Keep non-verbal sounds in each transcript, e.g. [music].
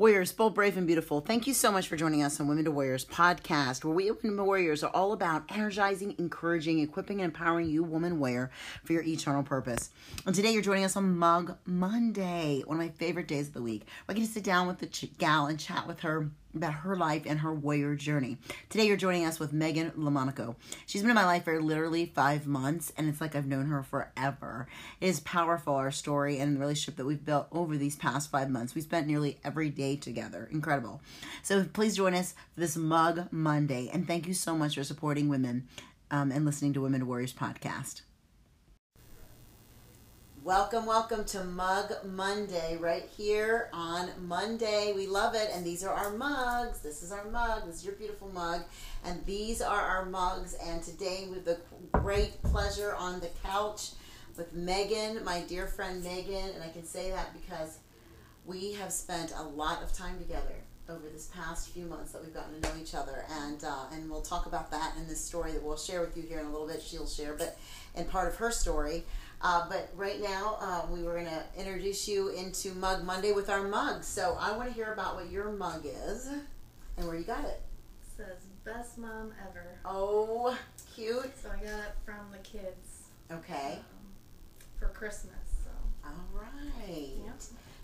Warriors, bold, brave, and beautiful. Thank you so much for joining us on Women to Warriors podcast, where we Women to Warriors are all about energizing, encouraging, equipping, and empowering you, woman warrior, for your eternal purpose. And today you're joining us on Mug Monday, one of my favorite days of the week. We're going to sit down with the ch- gal and chat with her about her life and her warrior journey. Today you're joining us with Megan Lamonaco. She's been in my life for literally five months, and it's like I've known her forever. It is powerful, our story and the relationship that we've built over these past five months. We spent nearly every day together. Incredible. So please join us for this Mug Monday, and thank you so much for supporting women um, and listening to Women Warriors podcast. Welcome, welcome to Mug Monday right here on Monday. We love it, and these are our mugs. This is our mug. This is your beautiful mug, and these are our mugs. And today, with the great pleasure on the couch with Megan, my dear friend Megan, and I can say that because we have spent a lot of time together over this past few months that we've gotten to know each other, and uh, and we'll talk about that in this story that we'll share with you here in a little bit. She'll share, but in part of her story. Uh, but right now, uh, we were going to introduce you into Mug Monday with our mug. So I want to hear about what your mug is and where you got it. It says best mom ever. Oh, cute. So I got it from the kids. Okay. Um, for Christmas. So. All right. Yep.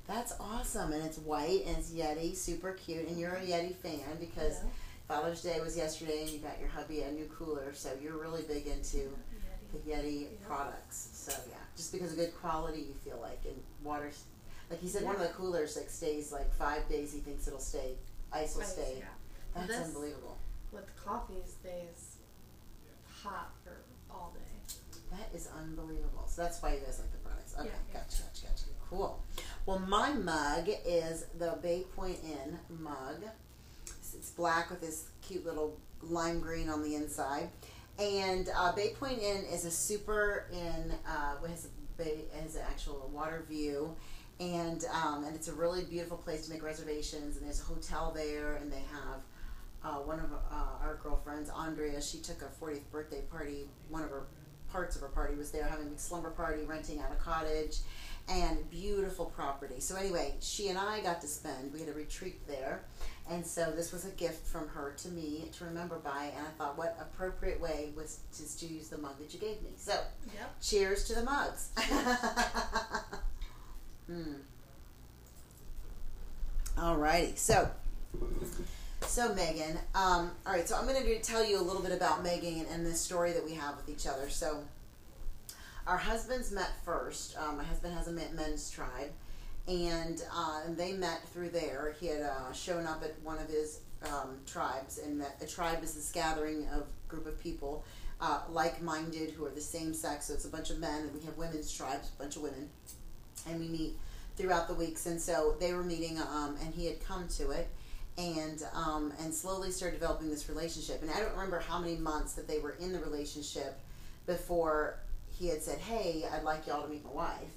That's awesome. And it's white and it's Yeti, super cute. And you're a Yeti fan because Yeah. Father's Day was yesterday and you got your hubby a new cooler. So you're really big into the Yeti. Yeah. products. So yeah, just because of good quality, you feel like and water. Like he said, one of the coolers like stays like five days. He thinks it'll stay. Ice will Ice, stay. yeah. That's This- unbelievable. With coffee stays hot for all day. That is unbelievable. So that's why you guys like the products. Okay, Yeah, yeah. gotcha, gotcha, gotcha. Cool. Well, my mug is the Bay Pointe Inn mug. It's black with this cute little lime green on the inside. And uh, Bay Pointe Inn is a super inn. Uh, has bay, has an actual water view, and um, and it's a really beautiful place to make reservations. And there's a hotel there, and they have uh, one of uh, our girlfriends, Andrea. She took a 40th birthday party. One of her parts of her party was there, having a slumber party, renting out a cottage, and beautiful property. So anyway, she and I got to spend. We had a retreat there, and so this was a gift from her to me to remember by. And I thought, what appropriate way was just to use the mug that you gave me. So Yep. cheers to the mugs. [laughs] hmm. Alrighty, so so Megan, um, all right. So I'm going to tell you a little bit about Megan and, and this story that we have with each other. So our husbands met first. Um, my husband has a men's tribe, and uh, they met through there. He had uh, shown up at one of his um, tribes, and met, a tribe is this gathering of group of people uh, like-minded who are the same sex. So it's a bunch of men, and we have women's tribes, a bunch of women, and we meet throughout the weeks. And so they were meeting, um, and he had come to it, and um, and slowly started developing this relationship. And I don't remember how many months that they were in the relationship before he had said, "Hey, I'd like y'all to meet my wife."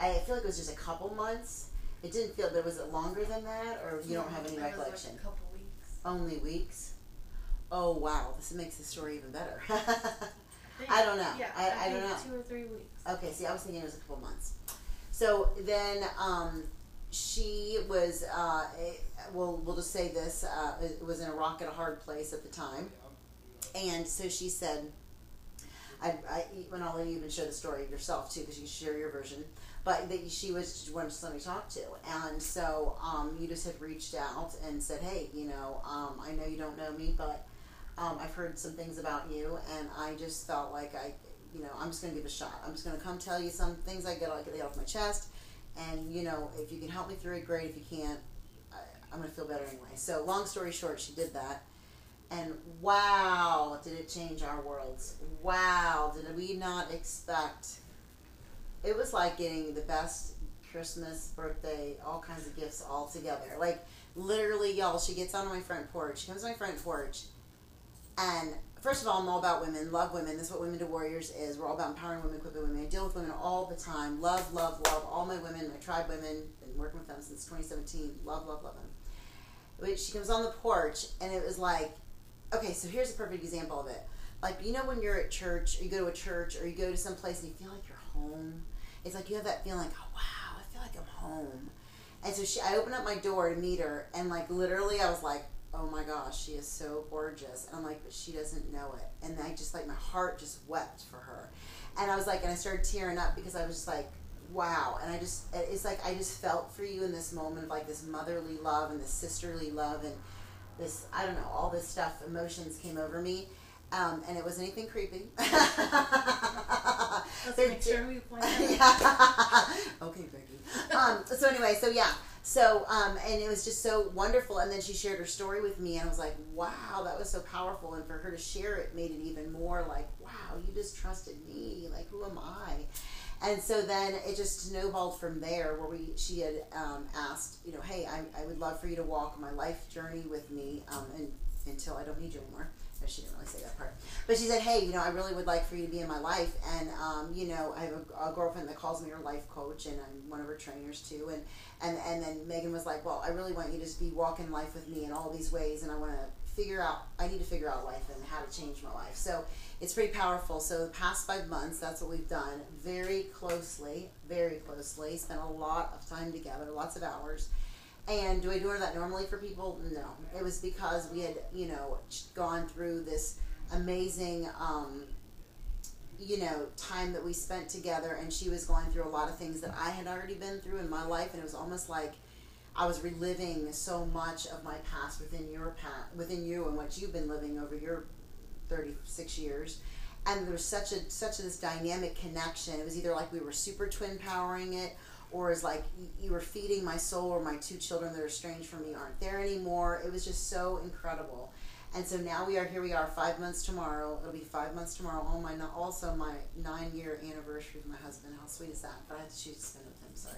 I feel like it was just a couple months. It didn't feel, but was it longer than that, or you don't have any It was recollection? Like a couple weeks. Only weeks. Oh wow, this makes the story even better. [laughs] think. I don't know. Yeah. I- I don't think know. Two or three weeks. Okay, see, I was thinking it was a couple months. So then, um, she was. Uh, a- well, we'll just say this: uh, it was in a rock and a hard place at the time, and so she said, "I, I and I'll let you even share the story yourself too, because you share your version." But that she was she wanted somebody to talk to, and so um, you just had reached out and said, "Hey, you know, um, I know you don't know me, but um, I've heard some things about you, and I just felt like I, you know, I'm just gonna give it a shot. I'm just gonna come tell you some things I get, I get off my chest, and you know, if you can help me through it, great. If you can't, I, I'm gonna feel better anyway. So, long story short, she did that, and wow, did it change our worlds? Wow, did we not expect? It was like getting the best Christmas, birthday, all kinds of gifts all together. Like literally, y'all. She gets on my front porch. She comes on my front porch, and first of all, I'm all about women. Love women. This is what Women to Warriors is. We're all about empowering women, equipping women. I deal with women all the time. Love, love, love all my women. My tribe women. Been working with them since 2017. Love, love, love them. But she comes on the porch, and it was like, okay, so here's a perfect example of it. Like you know when you're at church, or you go to a church, or you go to some place and you feel like you're home. It's like you have that feeling oh wow, I feel like I'm home. And so she, I opened up my door to meet her, and like literally, I was like, "Oh my gosh, she is so gorgeous." And I'm like, "But she doesn't know it." And I just like my heart just wept for her, and I was like, and I started tearing up because I was just like, "Wow!" And I just, it's like I just felt for you in this moment of like this motherly love and this sisterly love and this I don't know all this stuff. Emotions came over me. Um, and it wasn't anything creepy. [laughs] [laughs] Let's make sure we point [laughs] yeah. okay, Becky. Um, so anyway, so yeah, so um, and it was just so wonderful. And then she shared her story with me, and I was like, wow, that was so powerful. And for her to share it made it even more like, wow, you just trusted me. Like, who am I? And so then it just snowballed from there, where we she had um, asked, you know, hey, I, I would love for you to walk my life journey with me, um, and until I don't need you anymore. No, she didn't really say that part. But she said, hey, you know, I really would like for you to be in my life. And, um, you know, I have a, a girlfriend that calls me her life coach, and I'm one of her trainers too. And, and, and then Megan was like, well, I really want you to just be walking life with me in all these ways. And I want to figure out, I need to figure out life and how to change my life. So it's pretty powerful. So the past five months, that's what we've done very closely, very closely. Spent a lot of time together, lots of hours. And do I do that normally for people? No. It was because we had, you know, gone through this amazing, um, you know, time that we spent together, and she was going through a lot of things that I had already been through in my life, and it was almost like I was reliving so much of my past within your past, within you, and what you've been living over your thirty-six years. And there was such a such a, this dynamic connection. It was either like we were super twin powering it, or is like you were feeding my soul or my two children that are estranged from me aren't there anymore. It was just so incredible. And so now we are here. We are five months tomorrow. It'll be five months tomorrow. Oh my! Also my nine year anniversary with my husband. How sweet is that? But I had to choose to spend it with him. Sorry.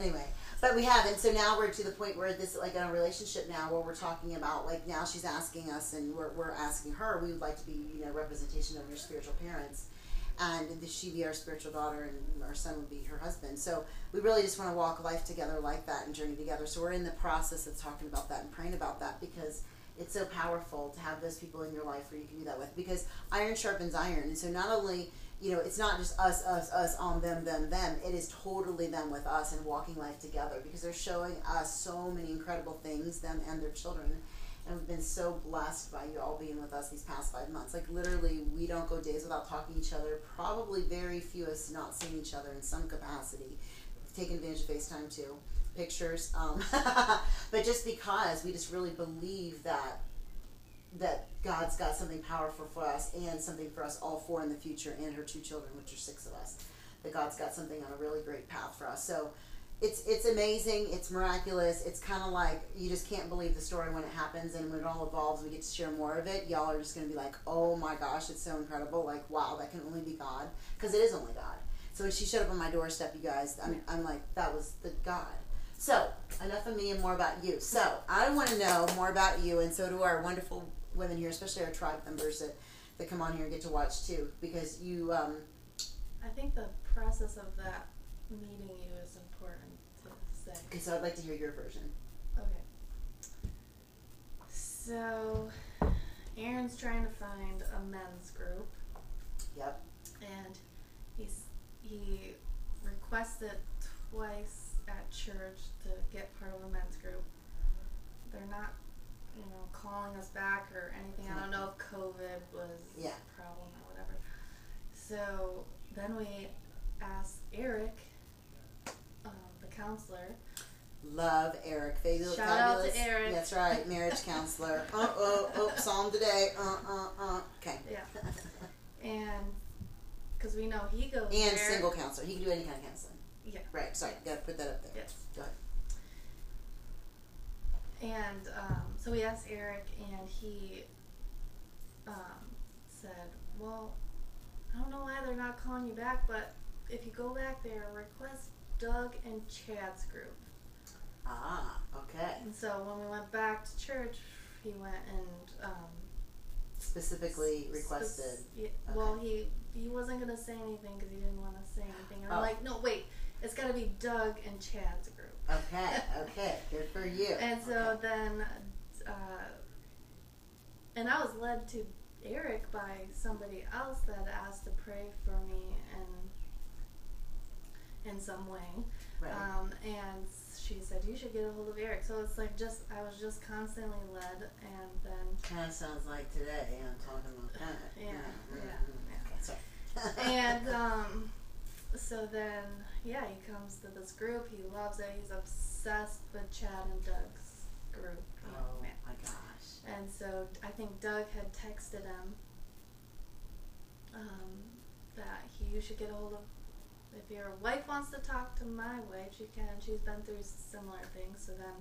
Anyway, but we have and So now we're to the point where this like in a relationship now where we're talking about like now she's asking us and we're, we're asking her. We would like to be you know representation of your spiritual parents and she'd be our spiritual daughter and our son would be her husband. So we really just want to walk life together like that and journey together. So we're in the process of talking about that and praying about that because it's so powerful to have those people in your life where you can do that with. Because iron sharpens iron. And so not only you know it's not just us us us on them them them. It is totally them with us and walking life together because they're showing us so many incredible things them and their children and we've been so blessed by you all being with us these past five months. Like literally, we don't go days without talking to each other. Probably very few of us not seeing each other in some capacity. Taking advantage of FaceTime too, pictures. Um, [laughs] but just because we just really believe that that God's got something powerful for us and something for us all four in the future, and her two children, which are six of us. That God's got something on a really great path for us. So it's it's amazing. It's miraculous. It's kind of like you just can't believe the story when it happens, and when it all evolves, we get to share more of it. Y'all are just going to be like, "Oh my gosh, it's so incredible!" Like, wow, that can only be God, because it is only God. So when she showed up on my doorstep, you guys, I'm, I'm like, that was the God. So enough of me and more about you. So I want to know more about you, and so do our wonderful women here, especially our tribe members that that come on here and get to watch too, because you. Um, I think the process of that meeting you is important to say. Okay, so I'd like to hear your version. Okay. So, Aaron's trying to find a men's group, Yep. and he's he requested twice at church to get part of a men's group. They're not, you know, calling us back or anything. I don't know if COVID was Yeah. a problem or whatever. So then we asked Eric, um, the counselor, Love Eric. Fabulous. Shout out to fabulous. Eric. That's right. Marriage counselor. [laughs] Uh oh. Oh, psalm today. Uh uh uh. Okay. yeah, and because we know he goes and there. single counselor. He can do any kind of counseling. Yeah. Right. Sorry. Got to put that up there. Yes. Go ahead. And um, so we asked Eric, and he um, said, "Well, I don't know why they're not calling you back, but if you go back there, request Doug and Chad's group." Ah. Okay. And so when we went back to church, he went and um, Specifically requested. yeah, Well, he he wasn't gonna say anything because he didn't want to say anything. And I'm Oh. like, "No, wait, it's got to be Doug and Chad's group." Okay. [laughs] Okay. Good for you. And so Okay. then, uh, and I was led to Eric by somebody else that asked to pray for me in in some way. Right. Um, and she said you should get a hold of Eric. So it's like just I was just constantly led, and then Kind of sounds like today. I'm talking about that. Yeah, yeah, mhm. yeah. [laughs] And um, so then yeah, he comes to this group. He loves it. He's obsessed with Chad and Doug's group. oh my gosh. And so I think Doug had texted him um, that he, you should get a hold of. If your wife wants to talk to my wife, she can. She's been through similar things. So then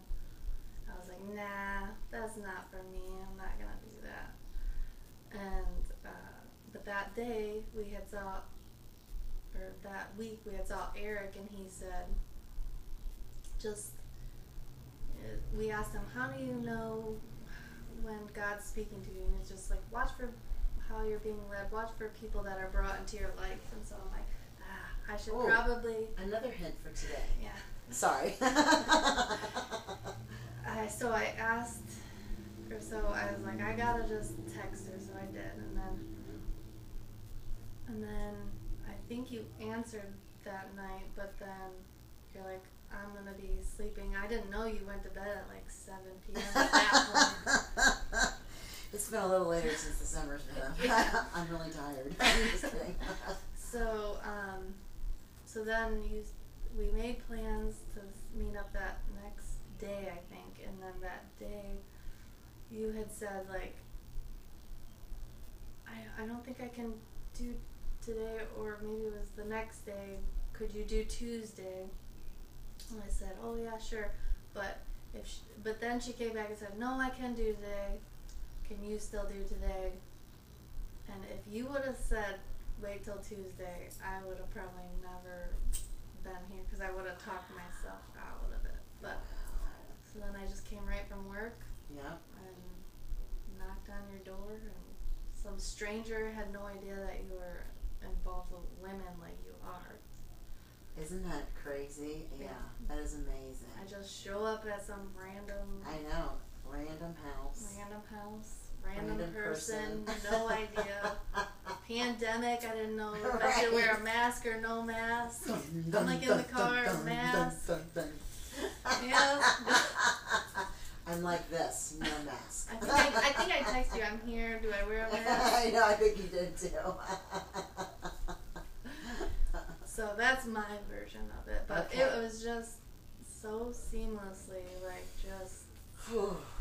I was like, nah, that's not for me. I'm not gonna do that. And uh, but that day we had saw, or that week we had saw Eric, and he said, just uh, we asked him, how do you know when God's speaking to you? And it's just like, watch for how you're being led. Watch for people that are brought into your life. And so I'm like, I should Oh. probably, Another hint for today. yeah. Sorry. [laughs] I so I asked, or so I was like, I gotta just text her. So I did, and then, and then I think you answered that night, but then you're like, I'm gonna be sleeping. I didn't know you went to bed at like 7 p.m. at that point. [laughs] it's been a little later since the summer's been up. [laughs] I'm really tired. I'm just kidding. So, um, so then you, we made plans to meet up that next day, I think, and then that day, you had said like, I I don't think I can do today, or maybe it was the next day. Could you do Tuesday? And I said, oh yeah, sure, but if sh but then she came back and said, no, I can do today. Can you still do today? And if you would have said wait till Tuesday, I would have probably never been here because I would have talked myself out of it. But so then I just came right from work Yep. and knocked on your door, and some stranger had no idea that you were involved with women like you are. Isn't that crazy? Yeah, Yeah. that is amazing. I just show up at some random I know. Random house. random house, random, Random person, person. no [laughs] idea. Pandemic, I didn't know if I should wear a mask or no mask. I'm like in the car, mask. Yeah. [laughs] I'm like this, no mask. I think I, I think I text you. I'm here. Do I wear a [laughs] mask? I know, I think you did too. So that's my version of it. But Okay. it was just so seamlessly, like just [sighs] [sighs] [sighs]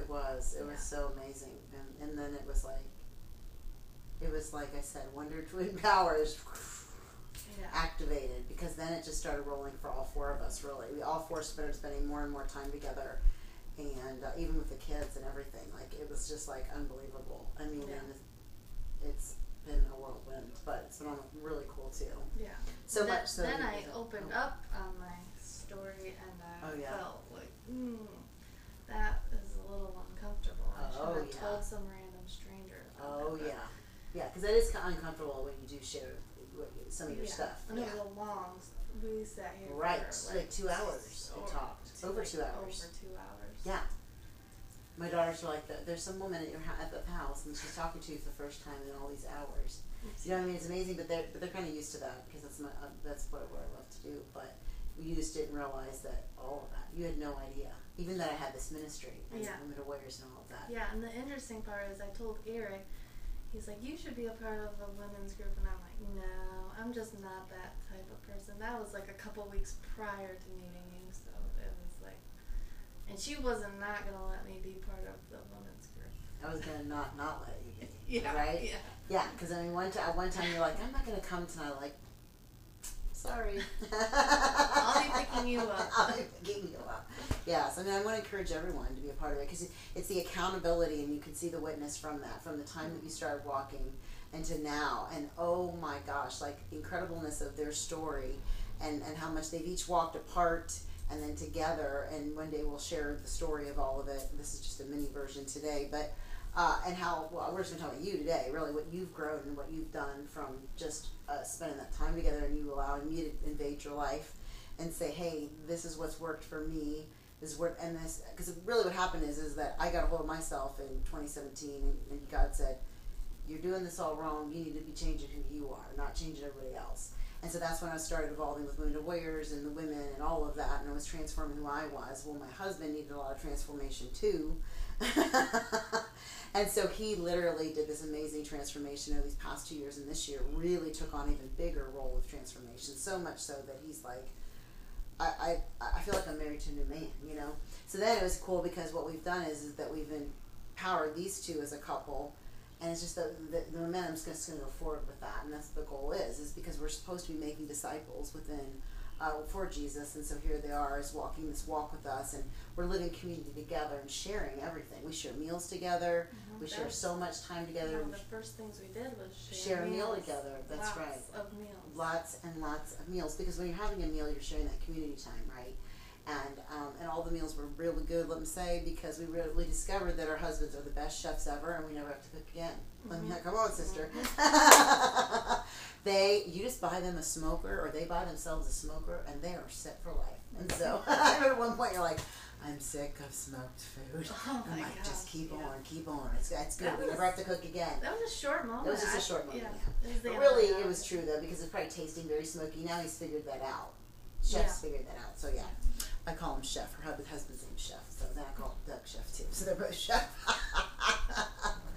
it was. It was so amazing. And, and then it was like, it was like I said, Wonder [laughs] Twin Powers yeah, activated because then it just started rolling for all four of us, really. We all four started spending more and more time together. And uh, even with the kids and everything, like it was just like unbelievable. I mean, Yeah. it's been a whirlwind, but it's been really cool too. yeah. So much so. Then I opened up on my story and I Oh, yeah. felt like, mm, that is a little uncomfortable. I should Oh, have yeah. told some random stranger. Oh but- yeah, yeah, because that is kind of uncomfortable when you do share some of your yeah. stuff. And yeah. it was a long. We sat here. Right, for, like two hours we or- talked. Over two hours. Over two hours. Yeah. My daughters were like, "There- "There's some woman at your at the house, and she's talking to you for the first time in all these hours." You know what I mean? It's amazing, but they're but they're kind of used to that because that's my uh, that's what, what I love to do. But you just didn't realize that all of that. You had no idea, even that I had this ministry and Yeah. women warriors and all of that. Yeah, and the interesting part is I told Eric, he's like, you should be a part of a women's group, and I'm like, no, I'm just not that type of person. That was like a couple weeks prior to meeting you, so it was like, and she wasn't not gonna let me be part of the women's group. I was gonna not not let you be. [laughs] Yeah, Right. Yeah. Yeah, because I mean, one time, one time you're like, I'm not gonna come tonight. Like, sorry. [laughs] I'll be picking you up. [laughs] I'll be picking you up. Yes, I mean, I want to encourage everyone to be a part of it because it's the accountability, and you can see the witness from that, from the time that you started walking and to now. And oh my gosh, like the incredibleness of their story, and and how much they've each walked apart and then together. And one day we'll share the story of all of it. This is just a mini version today, but uh, and how well we're just going to talk about you today, really what you've grown and what you've done from just uh, spending that time together and you allowing me to invade your life and say, hey, this is what's worked for me. Is what and this because really what happened is is that I got a hold of myself in 2017 and, and God said, you're doing this all wrong. You need to be changing who you are, not changing everybody else. And so that's when I started evolving with to Warriors and the women and all of that, and I was transforming who I was. Well, my husband needed a lot of transformation too. [laughs] and so he literally did this amazing transformation over these past two years, and this year really took on even bigger role of transformation. So much so that he's like, I, I, I feel like I'm married to a new man, you know. So then it was cool because what we've done is, is that we've empowered these two as a couple and it's just the, the, the momentum's just going to go forward with that and that's the goal is is because we're supposed to be making disciples within uh, for jesus and so here they are is walking this walk with us and we're living community together and sharing everything we share meals together Mhm. we share so much time together One of the first things we did was Share share, a meal together, that's right. Of meals. Lots and lots of meals because when you're having a meal you're sharing that community time and um, and all the meals were really good let me say because we really discovered that our husbands are the best chefs ever and we never have to cook again let me Mhm. come on sister [laughs] they you just buy them a smoker or they buy themselves a smoker and they are set for life and so [laughs] at one point you're like i'm sick of smoked food Oh i'm like just keep yeah. on keep on it's, it's good That we never have to cook again That was a short moment. It was just a short moment, Yeah. yeah. But really, it was true though because it's probably tasting very smoky. Now he's figured that out. Chef's figured that out. So yeah, I call him chef. Her husband, husband's name chef. So then I call Doug chef too. So they're both chef.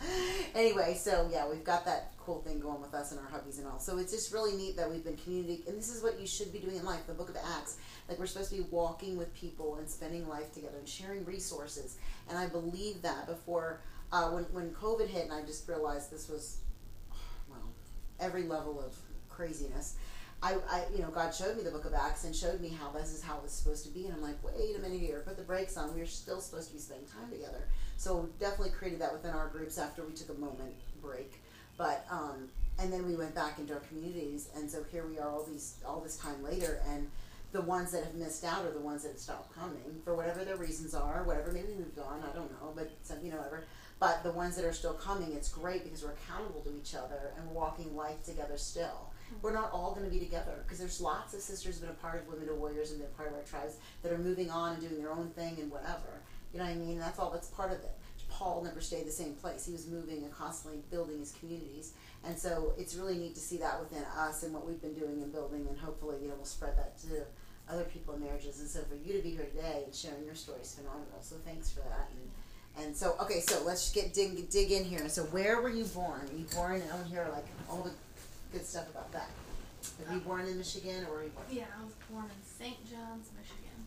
[laughs] anyway, so yeah, we've got that cool thing going with us and our hubbies and all. So it's just really neat that we've been community, and this is what you should be doing in life. The Book of Acts, like we're supposed to be walking with people and spending life together and sharing resources. And I believe that before uh, when when COVID hit, and I just realized this was well every level of craziness. I, I, you know, God showed me the book of Acts and showed me how this is how it's supposed to be. And I'm like, wait a minute here, put the brakes on. We're still supposed to be spending time together. So definitely created that within our groups after we took a moment break. But, um, and then we went back into our communities. And so here we are all these, all this time later. And the ones that have missed out are the ones that stopped coming for whatever their reasons are, whatever, maybe moved on, I don't know, but some, you know, whatever. But the ones that are still coming, it's great because we're accountable to each other and we're walking life together still. We're not all going to be together because there's lots of sisters that have been a part of Women to Warriors and a part of our tribes that are moving on and doing their own thing and whatever. You know what I mean? That's all that's part of it. Paul never stayed the same place. He was moving and constantly building his communities. And so it's really neat to see that within us and what we've been doing and building and hopefully, you know, we'll spread that to other people in marriages. And so for you to be here today and sharing your story is phenomenal. So thanks for that. And, and so, okay, so let's get dig, dig in here. So where were you born? Were you born, I here, like all the good stuff about that. Were you born in Michigan or were you born? Yeah, I was born in St. Johns, Michigan.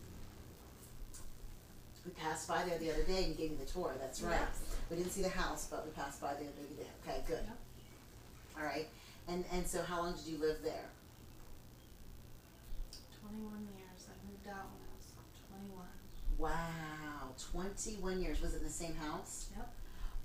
We passed by there the other day and you gave me the tour. That's right. Yes. We didn't see the house, but we passed by the other day. Okay, good. Yep. All right. And and so how long did you live there? 21 years. I moved out when I was 21. Wow, 21 years. Was it in the same house? Yep.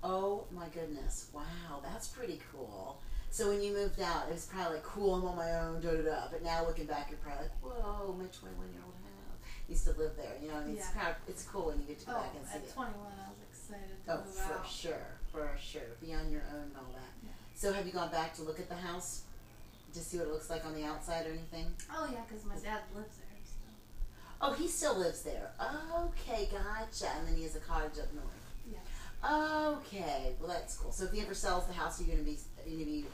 Oh my goodness. Wow, that's pretty cool. So when you moved out, it was probably like cool, I'm on my own, da da da. But now looking back, you're probably like, whoa, my 21 year old house. Used to live there. You know, I mean, it's kind of, it's cool when you get to go Oh, back and see at it. 21, I was excited to Oh, move for out. sure, for sure. Be on your own and all that. Yeah. So have you gone back to look at the house? To see what it looks like on the outside or anything? Oh, yeah, because my dad lives there. So. Oh, he still lives there. Okay, gotcha. And then he has a cottage up north. Yeah. Okay, well that's cool. So if he ever sells the house, you're gonna be, you're gonna be,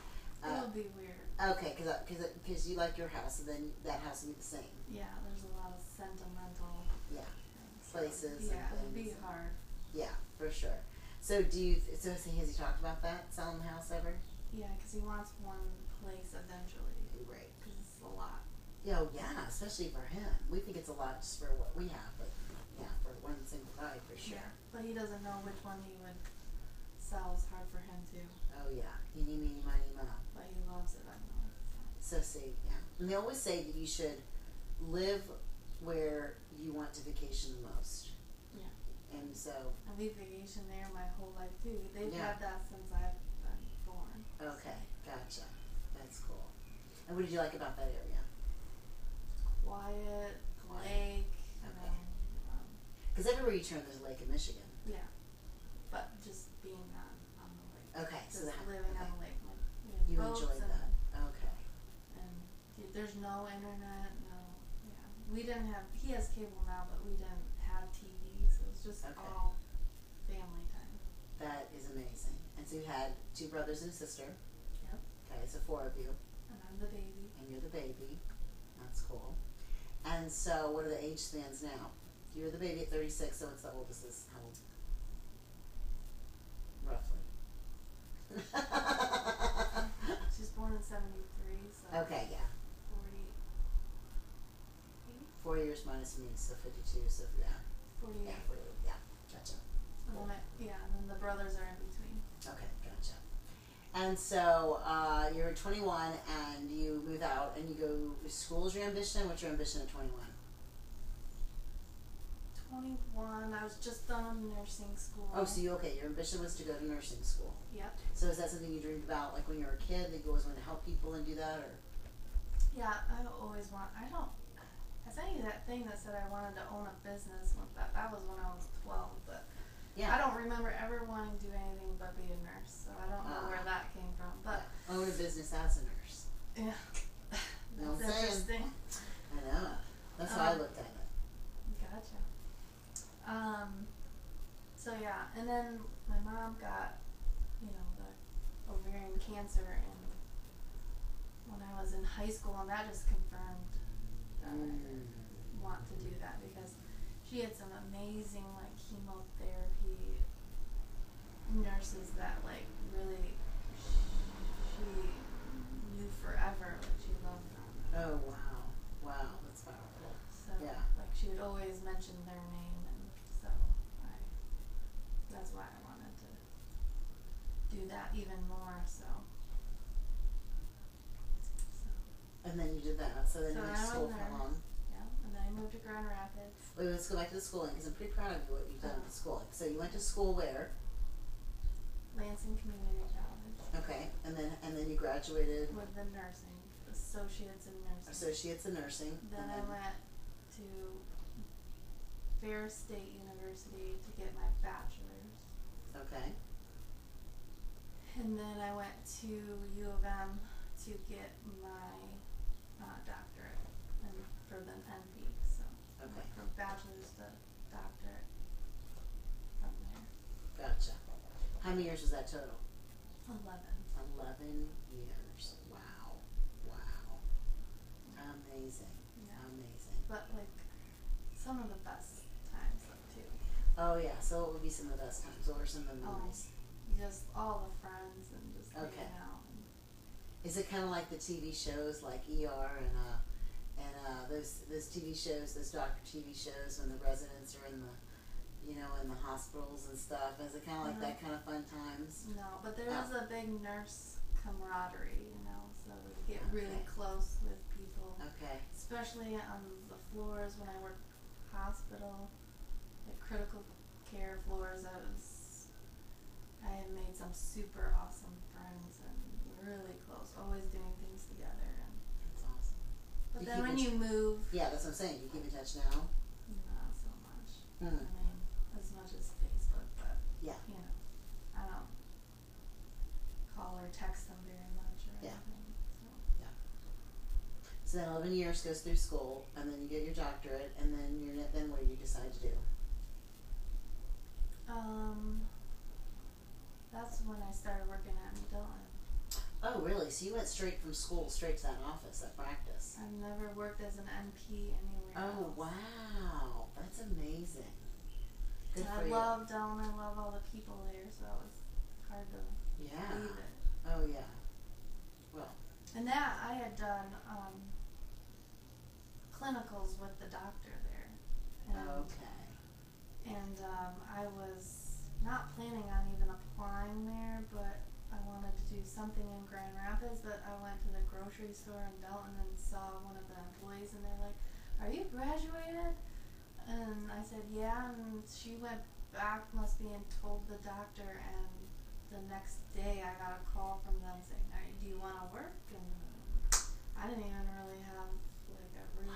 It'll uh, be weird. okay, because because uh, because uh, you like your house, and then that house will be the same. Yeah, there's a lot of sentimental Yeah, things. Places Yeah, it'll be hard. yeah, for sure. So do you? So has he talked about that selling the house ever? Yeah, because he wants one place eventually. Great. Because it's a lot. Yeah, oh, yeah, especially for him. We think it's a lot just for what we have, but yeah, for one single guy for sure. Yeah. But he doesn't know which one he would sell. It's hard for him to. Oh yeah, eeny meeny miny mo. But he loves it, I know. So see, yeah, and they always say that you should live where you want to vacation the most. Yeah. And so, And we vacation there my whole life too. They've Yeah. had that since I've been born. okay, gotcha. That's cool. And what did you like about that area? Quiet, Quiet. lake, Okay. know, um, Because everywhere you turn, there's a lake in Michigan. yeah. But just being on, on the lake. Okay, so Just that living okay. on the lake. Like, we have you enjoyed that. Okay. And th- there's no internet, no, yeah. We didn't have, he has cable now, but we didn't have TV, so it was just Okay. all family time. That is amazing. And so you had two brothers and a sister. Yep. Okay, so four of you, And I'm the baby. and you're the baby. That's cool. And so, what are the age spans now? You're the baby at 36, so what's the oldest is how old? Roughly. [laughs] She's born in '73, so okay, yeah. 40, Four years minus me, so 52, so yeah. 48. Yeah, 48, yeah. Gotcha. And then I, yeah, and then the brothers are in between. Okay, gotcha. And so uh, you're 21 and you move out and you go, school's your ambition? What's your ambition at 21? 21. I was just done nursing school. Oh, so you, okay, your ambition was to go to nursing school. Yep. So is that something you dreamed about like when you were a kid that you always wanted to help people and do that or? Yeah, I always want. I don't. I sent you that thing that said I wanted to own a business. With that, that was when I was 12, but Yeah. I don't remember ever wanting to do anything but be a nurse. So I don't know Ah. where that came from. But Own a business as a nurse. yeah, Know what I'm that's interesting. I know. That's how I Um, looked at it. Gotcha. Um, so yeah, and then my mom got, you know, the ovarian cancer, and when I was in high school, and that just confirmed Want to do that because she had some amazing like chemotherapy nurses that like really she knew forever, like she loved them. Oh, wow. Wow, that's powerful. So Yeah. like she would always mention their name and so I that's why I wanted to do that even more so so And then you did that. So then So you went to school for how long? yeah. And then I moved to Grand Rapids. Wait, let's go back to the schooling because I'm pretty proud of what you've done with the schooling. So you went to school where? Lansing Community College Okay, and then and then you graduated with the nursing, associates in nursing. associates in nursing. then I went to Ferris State University to get my bachelor's. Okay, And then I went to U of M to get my uh, doctorate and for the NP. So I went Okay. from bachelor's to doctorate from there. gotcha. How many years was that total? Eleven. Eleven years. Wow, wow, amazing, Yeah. amazing. But like some of the best times though too. Oh yeah. So what would be some of the best times? What were some of the Oh. memories? Just all the friends and just Okay. hanging out. Is it kind of like the TV shows like ER and uh and uh those those TV shows, those doctor TV shows when the residents are in the you know in the hospitals and stuff? Is it kind of like that kind of fun times? no, but there Oh. is a big nurse camaraderie, you know, so we get really close with people. Okay. especially on the floors when I worked hospital, like critical care floors. I was, I had made some super awesome friends really close, always doing things together. And That's awesome. but You then keep when in you move, Yeah, that's what I'm saying. You keep in touch now. not so much. I Hmm. mean, as much as Facebook, but Yeah. you know, I don't call or text them very much or Yeah. anything. So. So then 11 years goes through school, and then you get your doctorate, and then you're then what do you decide to do? Um, that's when I started working at Medellin. Oh, really? So you went straight from school straight to that office, that practice? I've never worked as an NP anywhere Oh else. wow, that's amazing. Good And for I you. love Delaware. I love all the people there, so it was hard to yeah. leave it. Oh yeah. Well. And that I had done um, clinicals with the doctor there, and Okay. and um, I was not planning on even applying there, but I wanted to do something in Grand Rapids. But I went to the grocery store in Delton and saw one of the employees, and they're like, "Are you graduated?" And I said, "Yeah." And she went back, must be, and told the doctor. And the next day, I got a call from them saying, "Are you- "Do you want to work?" And I didn't even really have like a real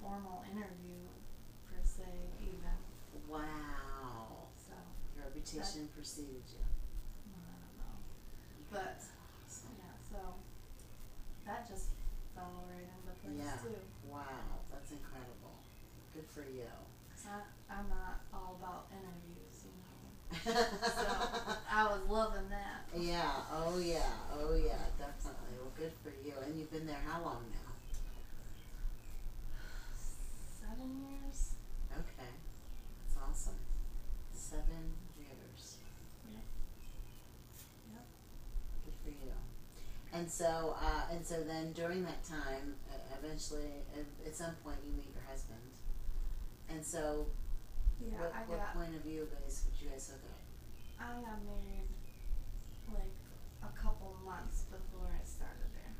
formal interview per se, even. Wow. So Your reputation preceded you. I don't know. But yeah, so that just fell right into place Yeah. too. Wow, that's incredible. Good for you. I, I'm not all about interviews, you know. So [laughs] I was loving that. Yeah. Oh yeah. Oh yeah. Definitely. Well, good for you. And you've been there how long now? Seven years. Okay, that's awesome. Seven years. Yep. Yep. Good for you. And so, uh, and so then during that time, eventually, at, at some point, you meet your husband. And so, Yeah, what, I what got point of view guys would you guys hook up? I got married like a couple months before I started there.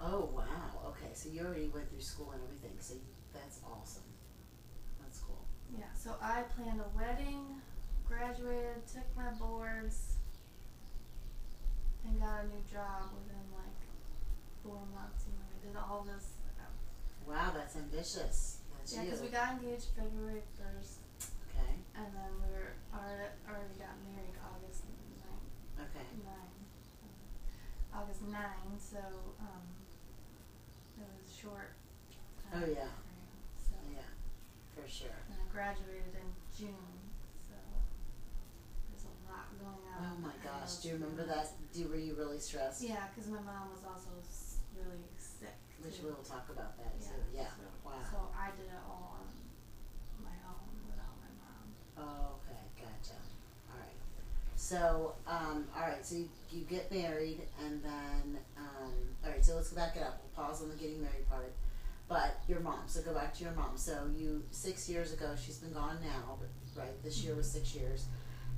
Oh wow. Okay, so you already went through school and everything. So that's awesome. That's cool. Yeah, so I planned a wedding, graduated, took my boards, and got a new job within like four months. You know, I did all this. Wow, that's ambitious. That's Yeah, because we got engaged February first, okay. and then we were already already got married August ninth. Okay. nine, uh, August nine. So um, it was short. Oh, yeah. So Yeah, for sure. and I graduated in June. So there's a lot going on. Oh my gosh, do you remember that? Do were you really stressed? Yeah, because my mom was also s- really sick. Which too. we'll talk about that too. Yeah. So, Wow. So I did it all on my own without my mom. Oh, okay, gotcha. All right. So, um, all right. So you, you get married, and then, um, all right. So let's go back it up. We'll pause on the getting married part. But your mom. So go back to your mom. So you six years ago. She's been gone now, right. This year was six years,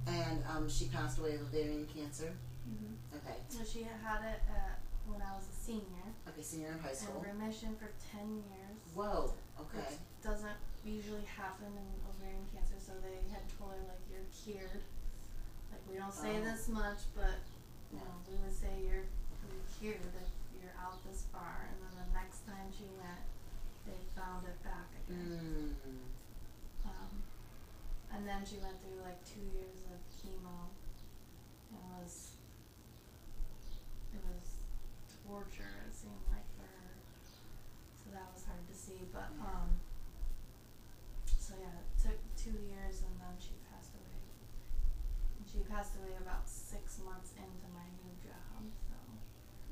and um, she passed away of ovarian cancer. Mm-hmm. Okay. So she had it at, when I was a senior Okay. Senior in high school. in remission for ten years. Whoa. Okay. Which doesn't usually happen in ovarian cancer, so they had told her like you're cured. Like we don't say Oh. this much, but you know, we would say you're you're cured if you're out this far. And then the next time she went, they found it back again. Mm. Um, and then she went through like two years chemo. It was it was torture. It seemed like for her, so that was hard to see. But um, so yeah, it took two years, and then she passed away. And she passed away about six months into my new job. So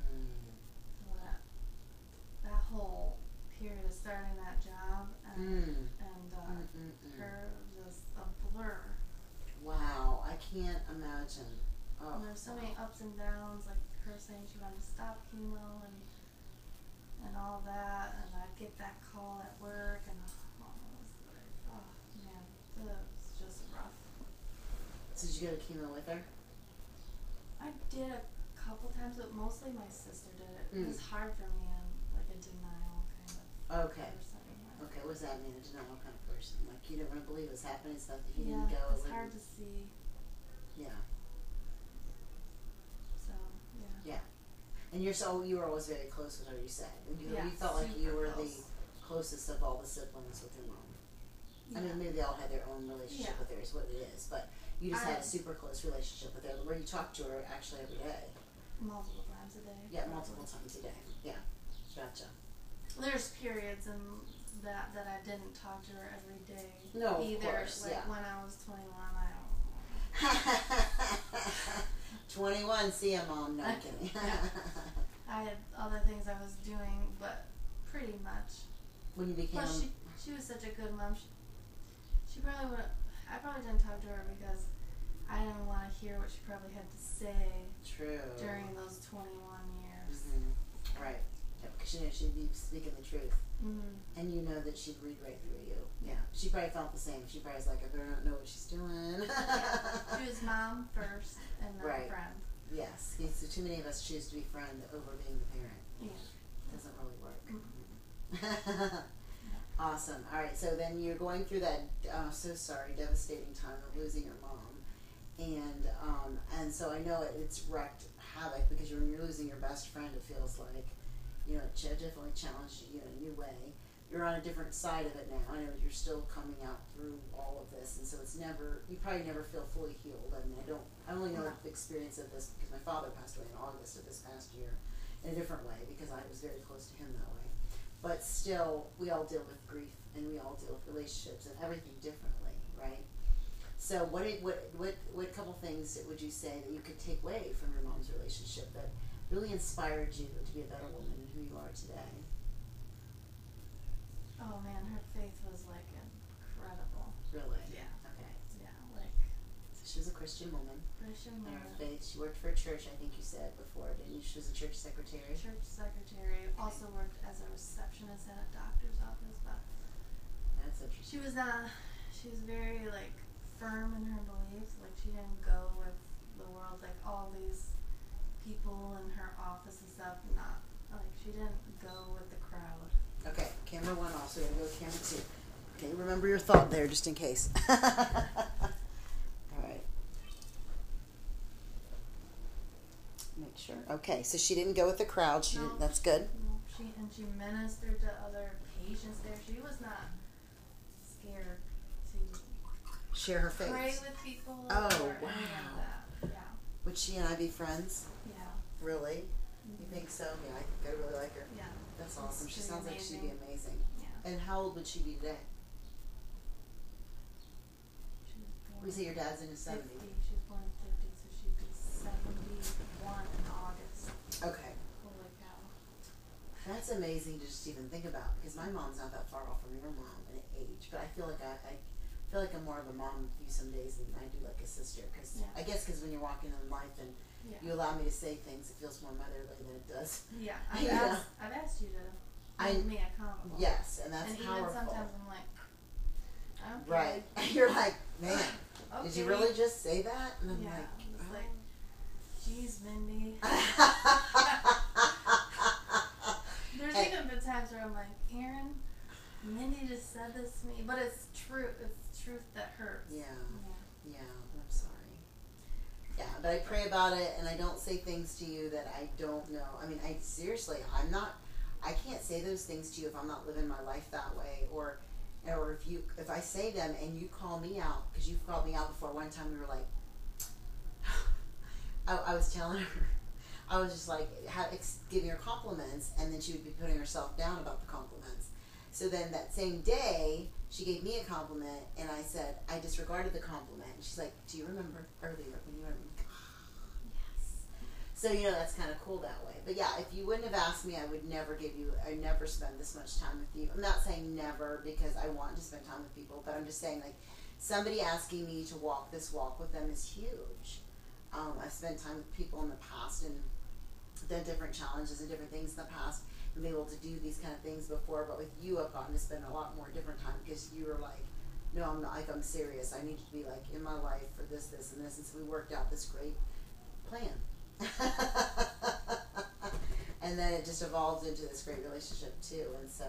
Mm. so that that whole period of starting that job and Mm. and uh, Mm, mm, mm. her was just a blur. Wow, I can't imagine. Oh, And there's so many ups and downs, like her saying she wanted to stop chemo and and all that, and I'd get that call at work, and oh, was oh man, it was just rough. So did you go to chemo with her? I did a couple times, but mostly my sister did it. It was Mm. hard for me. I'm like a denial kind of Okay. person. Okay, what does that mean? A denial kind of person. Like you never believe it's happening, stuff that you Yeah, didn't go. it's hard to see. Yeah, So yeah. yeah. And you're so you were always very close with her. You said, and you, Yeah, you felt like you were close. the closest of all the siblings with your mom. I mean, maybe they all had their own relationship Yeah. with her, is what it is. But you just had a super close relationship with her, where you talked to her actually every day. multiple times a day. Yeah, multiple times a day. Yeah, gotcha. There's periods in that that I didn't talk to her every day. No, of either. course, like yeah. when I was 21, I don't. [laughs] 21, see ya, mom. No, I'm kidding. [laughs] I had other things I was doing, but pretty much. when you became. Plus, she she was such a good mom. She, she probably would. I probably didn't talk to her because I didn't want to hear what she probably had to say True. during those 21 years. hmm Right. Yeah, because she knew she'd be speaking the truth. Mm-hmm. And you know that she'd read right through you. Yeah. She probably felt the same. She probably was like, I better not know what she's doing. She was mom first, and then Right. friend. yes. See, So too many of us choose to be friend over being the parent. Yeah. doesn't really work. Mm-mm. [laughs] awesome. All right. So then you're going through that. Uh, so sorry, devastating time of losing your mom, and um, and so I know it, it's wrecked havoc because you're, you're losing your best friend. It feels like, you know, it ch- definitely challenged you in a new way. You're on a different side of it now. I know you're still coming out through all of this, and so it's never. You probably never feel fully healed. I mean, I don't. I only know No. the experience of this because my father passed away in August of this past year, in a different way because I was very close to him that way but still we all deal with grief and we all deal with relationships and everything differently right so what what what what couple things would you say that you could take away from your mom's relationship that really inspired you to be a better woman who you are today? Oh man, her faith was like incredible. Really? Yeah. Okay. Yeah, like So she was a Christian woman. Christian In her faith, she worked for a church. I think you said before, didn't you? She was a church secretary. church secretary, also worked as a receptionist at a doctor's office, but That's interesting. she was uh she was very like firm in her beliefs. Like she didn't go with the world like all these people in her office and stuff. Not she didn't go with the crowd. Okay, camera one off, so we gotta go with camera two. Okay, remember your thought there, just in case. [laughs] All right. Make sure. Okay, so she didn't go with the crowd. She No. didn't, that's good. She and she ministered to other patients there. She was not scared to Share her faith. pray with people Oh, or any wow. of that. Yeah, Would she and I be friends? yeah. Really? You think so? Yeah, I think I really like her. Yeah, That's awesome. She sounds like she'd be amazing. yeah. And how old would she be today? She was born We say your dad's in his 50. 70s. She was born in 50, so she'd be 71 in August. Okay. Holy cow. That's amazing to just even think about because my mom's not that far off from your mom in age, but I feel like I, I feel like I'm more of a mom with you some days than I do like a sister. Because Yeah. I guess because when you're walking in life and Yeah. you allow me to say things, it feels more motherly than it does. yeah, [laughs] I've, Yeah. Asked, I've asked you to I- make me accountable. Yes, and that's and even sometimes I'm like, okay. Right? [laughs] And You're like, man, Okay. did you really just say that? And I'm Yeah. like, oh. like, geez, Mindy. [laughs] There's Hey. even been times where I'm like, Aaron, Mindy just said this to me, but it's true. It's truth that hurts. yeah. Yeah. Yeah. Yeah, but I pray about it and I don't say things to you that I don't know. I mean, I seriously, I'm not I can't say those things to you if I'm not living my life that way or or if you if I say them and you call me out because you've called me out before. One time we were like [sighs] I, I was telling her [laughs] I was just like giving her compliments and then she would be putting herself down about the compliments. So then that same day, she gave me a compliment, and I said I disregarded the compliment. And she's like, "Do you remember earlier when you were?" Like, yes. So you know that's kind of cool that way. But yeah, if you wouldn't have asked me, I would never give you. I never spend this much time with you. I'm not saying never because I want to spend time with people, but I'm just saying like somebody asking me to walk this walk with them is huge. Um, I've spent time with people in the past and done different challenges and different things in the past been able to do these kind of things before. But with you, I've gotten to spend a lot more different time because you were like, no, I'm not, like, I'm serious. I need to be like in my life for this, this, and this. And so we worked out this great plan. [laughs] and then it just evolved into this great relationship too. And so,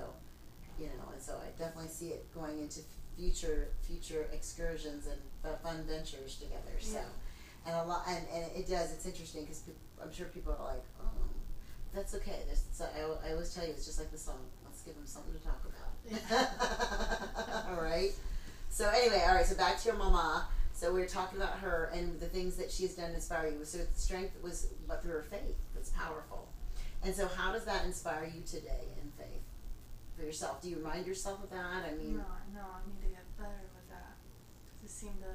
you know, and so I definitely see it going into future future excursions and fun ventures together. So, Yeah. and a lot, and, and it does. It's interesting because I'm sure people are like, oh, that's okay. There's, so I, I always tell you, it's just like the song. Let's give them something to talk about. [laughs] all right. So anyway, all right. So back to your mama. So we were talking about her and the things that she has done to inspire you. So the strength was but through her faith. That's powerful. And so how does that inspire you today in faith for yourself? Do you remind yourself of that? I mean, no, no, I need to get better with that. I seem to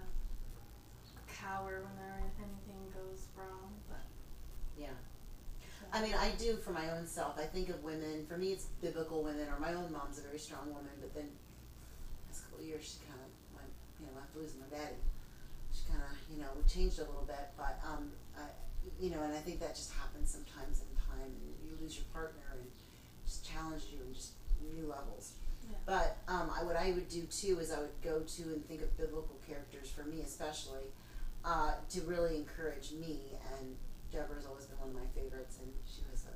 cower when whenever anything goes wrong, but. yeah. so- I mean, I do for my own self. I think of women. For me, it's biblical women, or my own mom's a very strong woman. But then, last couple of years, she kind of went, you know, after losing my daddy, she kind of, you know, changed a little bit. But, um, I, you know, and I think that just happens sometimes in time, and you lose your partner, and just challenge you in just new levels. Yeah. But um, I, what I would do too is I would go to and think of biblical characters for me, especially, uh, to really encourage me. And Deborah's always been one of my favorites, and she was a,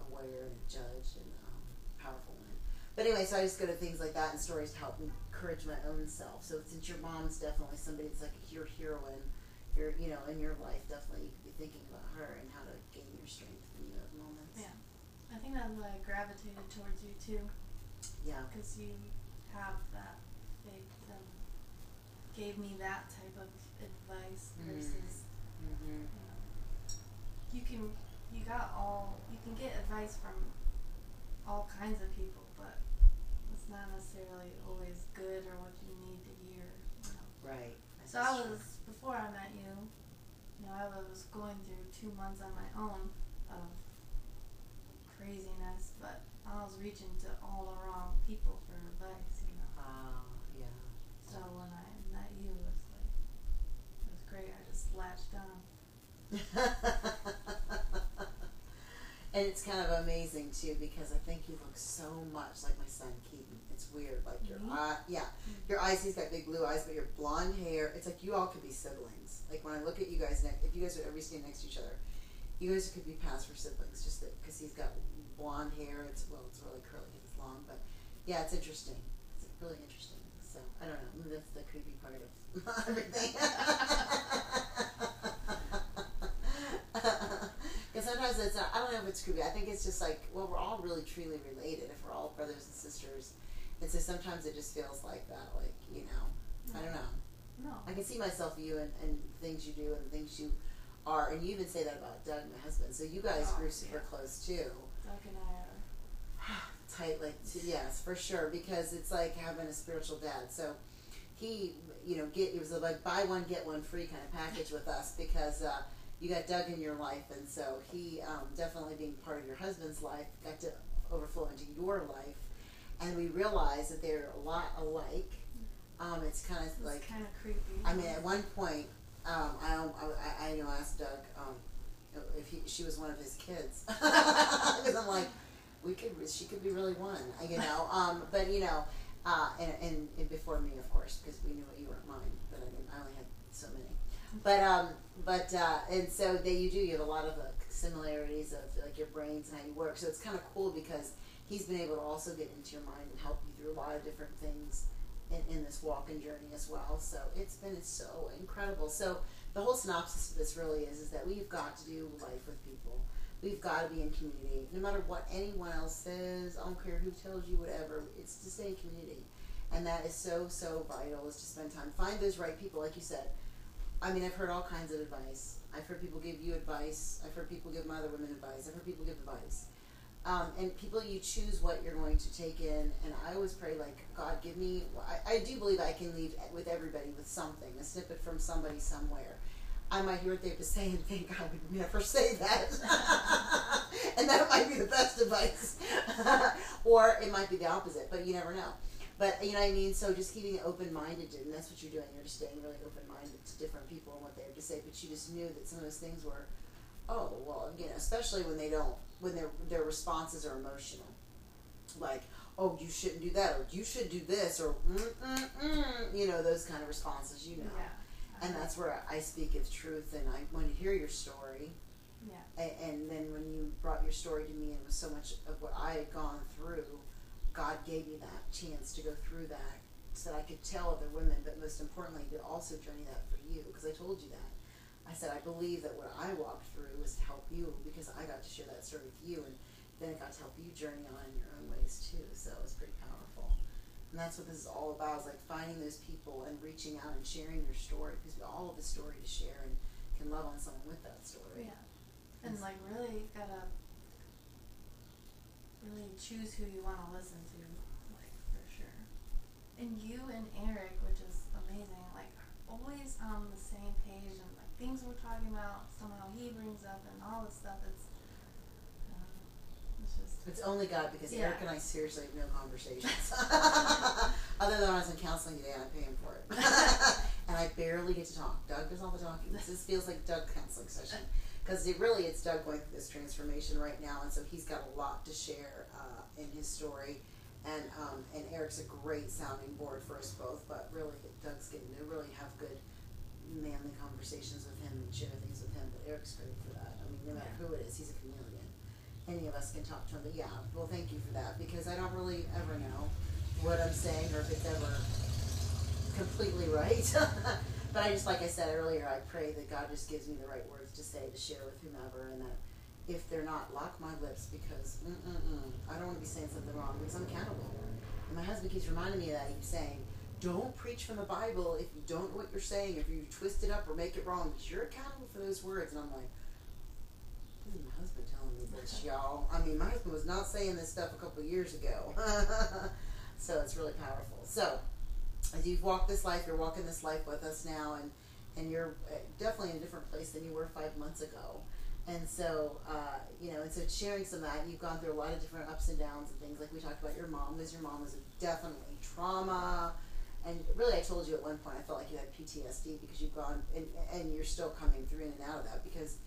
a warrior and a judge and um, powerful woman. But anyway, so I just go to things like that and stories to help encourage my own self. So since your mom's definitely somebody that's like your heroine, your you know in your life, definitely be thinking about her and how to gain your strength when you have moments. Yeah. I think that's why I gravitated towards you too, Yeah. because you have that faith and gave me that type of advice Mm. versus Mm-hmm. know, you can you got all you can get advice from all kinds of people, but it's not necessarily always good or what you need to hear. You know. Right. So I was before I met you. You know, I was going through two months on my own of craziness, but I was reaching to all the wrong people for advice, you know. Ah, yeah. So when I met you, it was like it was great. I just latched on. [laughs] and it's kind of amazing too because I think you look so much like my son Keaton. It's weird, like your Me? eye, yeah, mm-hmm. your eyes. He's got big blue eyes, but your blonde hair. It's like you all could be siblings. Like when I look at you guys, next, if you guys would ever stand next to each other, you guys could be passed for siblings. Just because he's got blonde hair. It's well, it's really curly and it's long, but yeah, it's interesting. It's really interesting. So I don't know. That's the creepy part of [laughs] everything. [laughs] Sometimes it's not, I don't know if it's creepy. I think it's just like well, we're all really truly related if we're all brothers and sisters, and so sometimes it just feels like that. Like you know, I don't know. No. I can see myself you and, and things you do and things you are, and you even say that about Doug, my husband. So you guys Oh, grew super yeah. close too. Doug and I are. [sighs] tight like to, yes for sure because it's like having a spiritual dad so he you know get it was a like buy one get one free kind of package with us because uh, you got Doug in your life and so he um, definitely being part of your husband's life got to overflow into your life and we realized that they're a lot alike um, it's kind of It's like kind of creepy. I mean, at one point, um, I, I, I, you know, asked Doug um, if he, she was one of his kids [laughs] because I'm like, we could, she could be really one, you know. [laughs] Um, but you know, uh, and, and, and before me, of course, because we knew you weren't mine. But I mean, I only had so many. But um, but uh, and so that you do, you have a lot of uh, similarities of like your brains and how you work. So it's kind of cool because he's been able to also get into your mind and help you through a lot of different things in, in this walk and journey as well. So it's been so incredible. So the whole synopsis of this really is is that we've got to do life with people. We've got to be in community. No matter what anyone else says, I don't care who tells you whatever, it's to stay in community. And that is so, so vital is to spend time. Find those right people, like you said. I mean, I've heard all kinds of advice. I've heard people give you advice. I've heard people give my other women advice. I've heard people give advice. Um, and people, you choose what you're going to take in. And I always pray, like, God, give me. I, I do believe I can leave with everybody with something, a snippet from somebody somewhere. I might hear what they have to say and think I would never say that. [laughs] and that might be the best advice. [laughs] or it might be the opposite, but you never know. But you know what I mean? So just keeping it open minded, and that's what you're doing. You're just staying really open minded to different people and what they have to say. But you just knew that some of those things were, oh well, you know, especially when they don't, when their their responses are emotional, like oh you shouldn't do that or you should do this or mm mm mm, you know those kind of responses. You know, Yeah. and that's where I speak of truth, and I want to hear your story. Yeah. And, and then when you brought your story to me, and it was so much of what I had gone through, God gave me that chance to go through that so that I could tell other women, but most importantly, to also journey that for you, because I told you that. I said, I believe that what I walked through was to help you because I got to share that story with you, and then it got to help you journey on in your own ways too. So it was pretty powerful. And that's what this is all about is like finding those people and reaching out and sharing your story because we all have a story to share and can love on someone with that story. Yeah. And like really gotta really choose who you want to listen to, like for sure. And you and Eric, which is amazing, like are always on the same page and like things we're talking about somehow he brings up and all this stuff. It's um, it's just It's only God because Yeah. Eric and I seriously have no conversations. [laughs] Other than when I was in counseling today, I pay him for it. [laughs] and I barely get to talk. Doug does all the talking. This feels like Doug counseling session. Because it really, it's Doug going through this transformation right now, and so he's got a lot to share uh, in his story. And um, and Eric's a great sounding board for us both, but really, Doug's getting to really have good, manly conversations with him and share things with him. But Eric's great for that. I mean, no matter who it is, he's a chameleon any of us can talk to him. But yeah, well, thank you for that because I don't really ever know what I'm saying or if it's ever completely right. [laughs] but I just, like I said earlier, I pray that God just gives me the right words to say to share with whomever, and that if they're not, lock my lips because I don't want to be saying something wrong because I'm accountable. And my husband keeps reminding me of that. He's saying. Don't preach from the Bible if you don't know what you're saying, if you twist it up or make it wrong, because you're accountable for those words. And I'm like, this is my husband telling me this, y'all. I mean, my husband was not saying this stuff a couple years ago. [laughs] so it's really powerful. So, as you've walked this life, you're walking this life with us now, and, and you're uh, definitely in a different place than you were five months ago. And so, uh, you know, and so sharing some of that, you've gone through a lot of different ups and downs and things. Like we talked about your mom, because your mom was definitely trauma. And really, I told you at one point, I felt like you had PTSD because you've gone, and, and you're still coming through in and out of that because,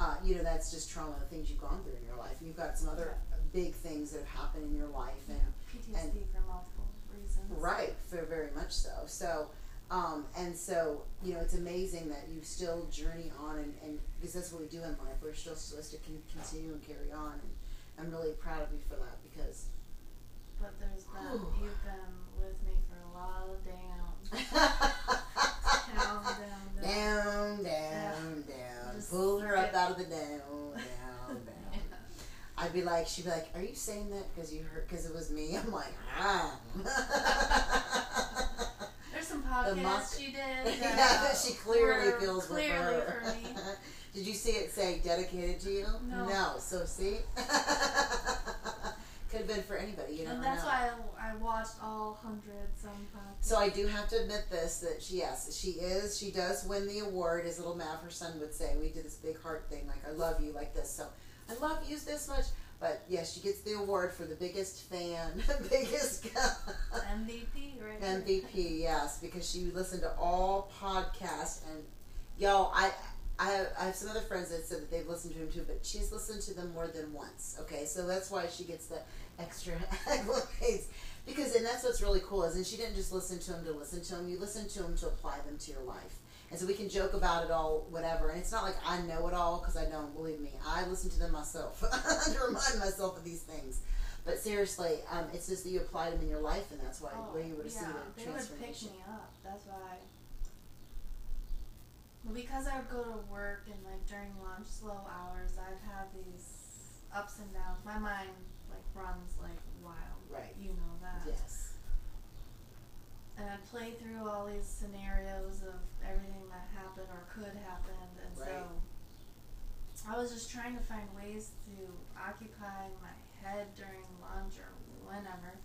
uh, you know, that's just trauma, the things you've gone through in your life. And you've got some other big things that have happened in your life. And, PTSD and- for multiple reasons. Right, for very much so. So, um, and so you know, it's amazing that you still journey on, and, and because that's what we do in life. We're still supposed to con- continue and carry on, and I'm really proud of you for that because. But there's been—you've been with me for a lot of downs. [laughs] Down, down, down. down, down, down. Pull her up out of the down, down, [laughs] down. I'd be like, she'd be like, "Are you saying that because you heard? Because it was me?" I'm like, ah. [laughs] Some The mock- she did. [laughs] Uh, yeah, That that she clearly were feels clearly with her. for me. [laughs] Did you see it say dedicated to you? No. So see, [laughs] could have been for anybody. You and that's know. why I, I watched all hundred some podcasts. So I do have to admit this that she yes she is she does win the award as little Mav her son would say we did this big heart thing like I love you like this so I love you this much but yes she gets the award for the biggest fan [laughs] biggest MVP, right? MVP, yes, because she listened to all podcasts and yo, I I have, I have some other friends that said that they've listened to him too, but she's listened to them more than once. Okay, so that's why she gets the extra [laughs] accolades. Because and that's what's really cool is, and she didn't just listen to him to listen to him. You listen to him to apply them to your life. And so we can joke about it all, whatever. And it's not like I know it all because I don't. Believe me, I listen to them myself [laughs] to remind myself of these things. But seriously, um, it's just that you apply them in your life, and that's why Oh, where you would have yeah, seen they the would pick me up. That's why. Well, because I would go to work and like during lunch, slow hours, I'd have these ups and downs. My mind like runs like wild. Right. You know that. Yes. And I'd play through all these scenarios of everything that happened or could happen, and so I was just trying to find ways to occupy my head during lunch or whenever.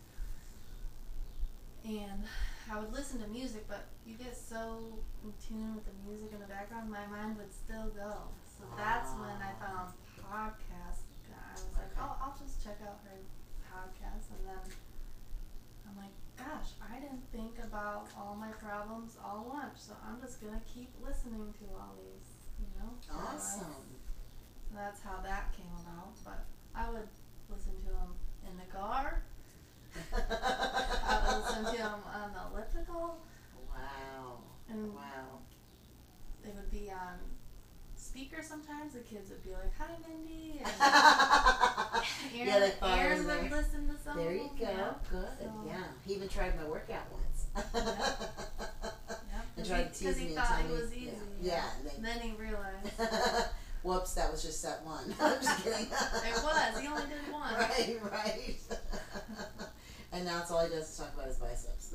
And I would listen to music, but you get so in tune with the music in the background, my mind would still go. So that's ah. when I found podcasts. I was like, Okay. oh, I'll just check out her podcast, and then like, gosh, I didn't think about all my problems all lunch, so I'm just gonna keep listening to all these, you know. Awesome. that's how that came about. But I would listen to them in the car. I would listen to them on the elliptical, wow. and Wow. they would be on speaker sometimes. The kids would be like, "Hi, Mindy," [laughs] and [laughs] Yeah, they follow Aaron in would there. listen to some. There you go. Yeah. Good. So- Yeah. He even tried my workout once. [laughs] Because tried he, to tease he me and thought it was yeah. easy. Yeah, and they- then he realized Whoops, that was just set one. I'm just kidding. it was. He only did one. Right, right. and now it's all he does is talk about his biceps.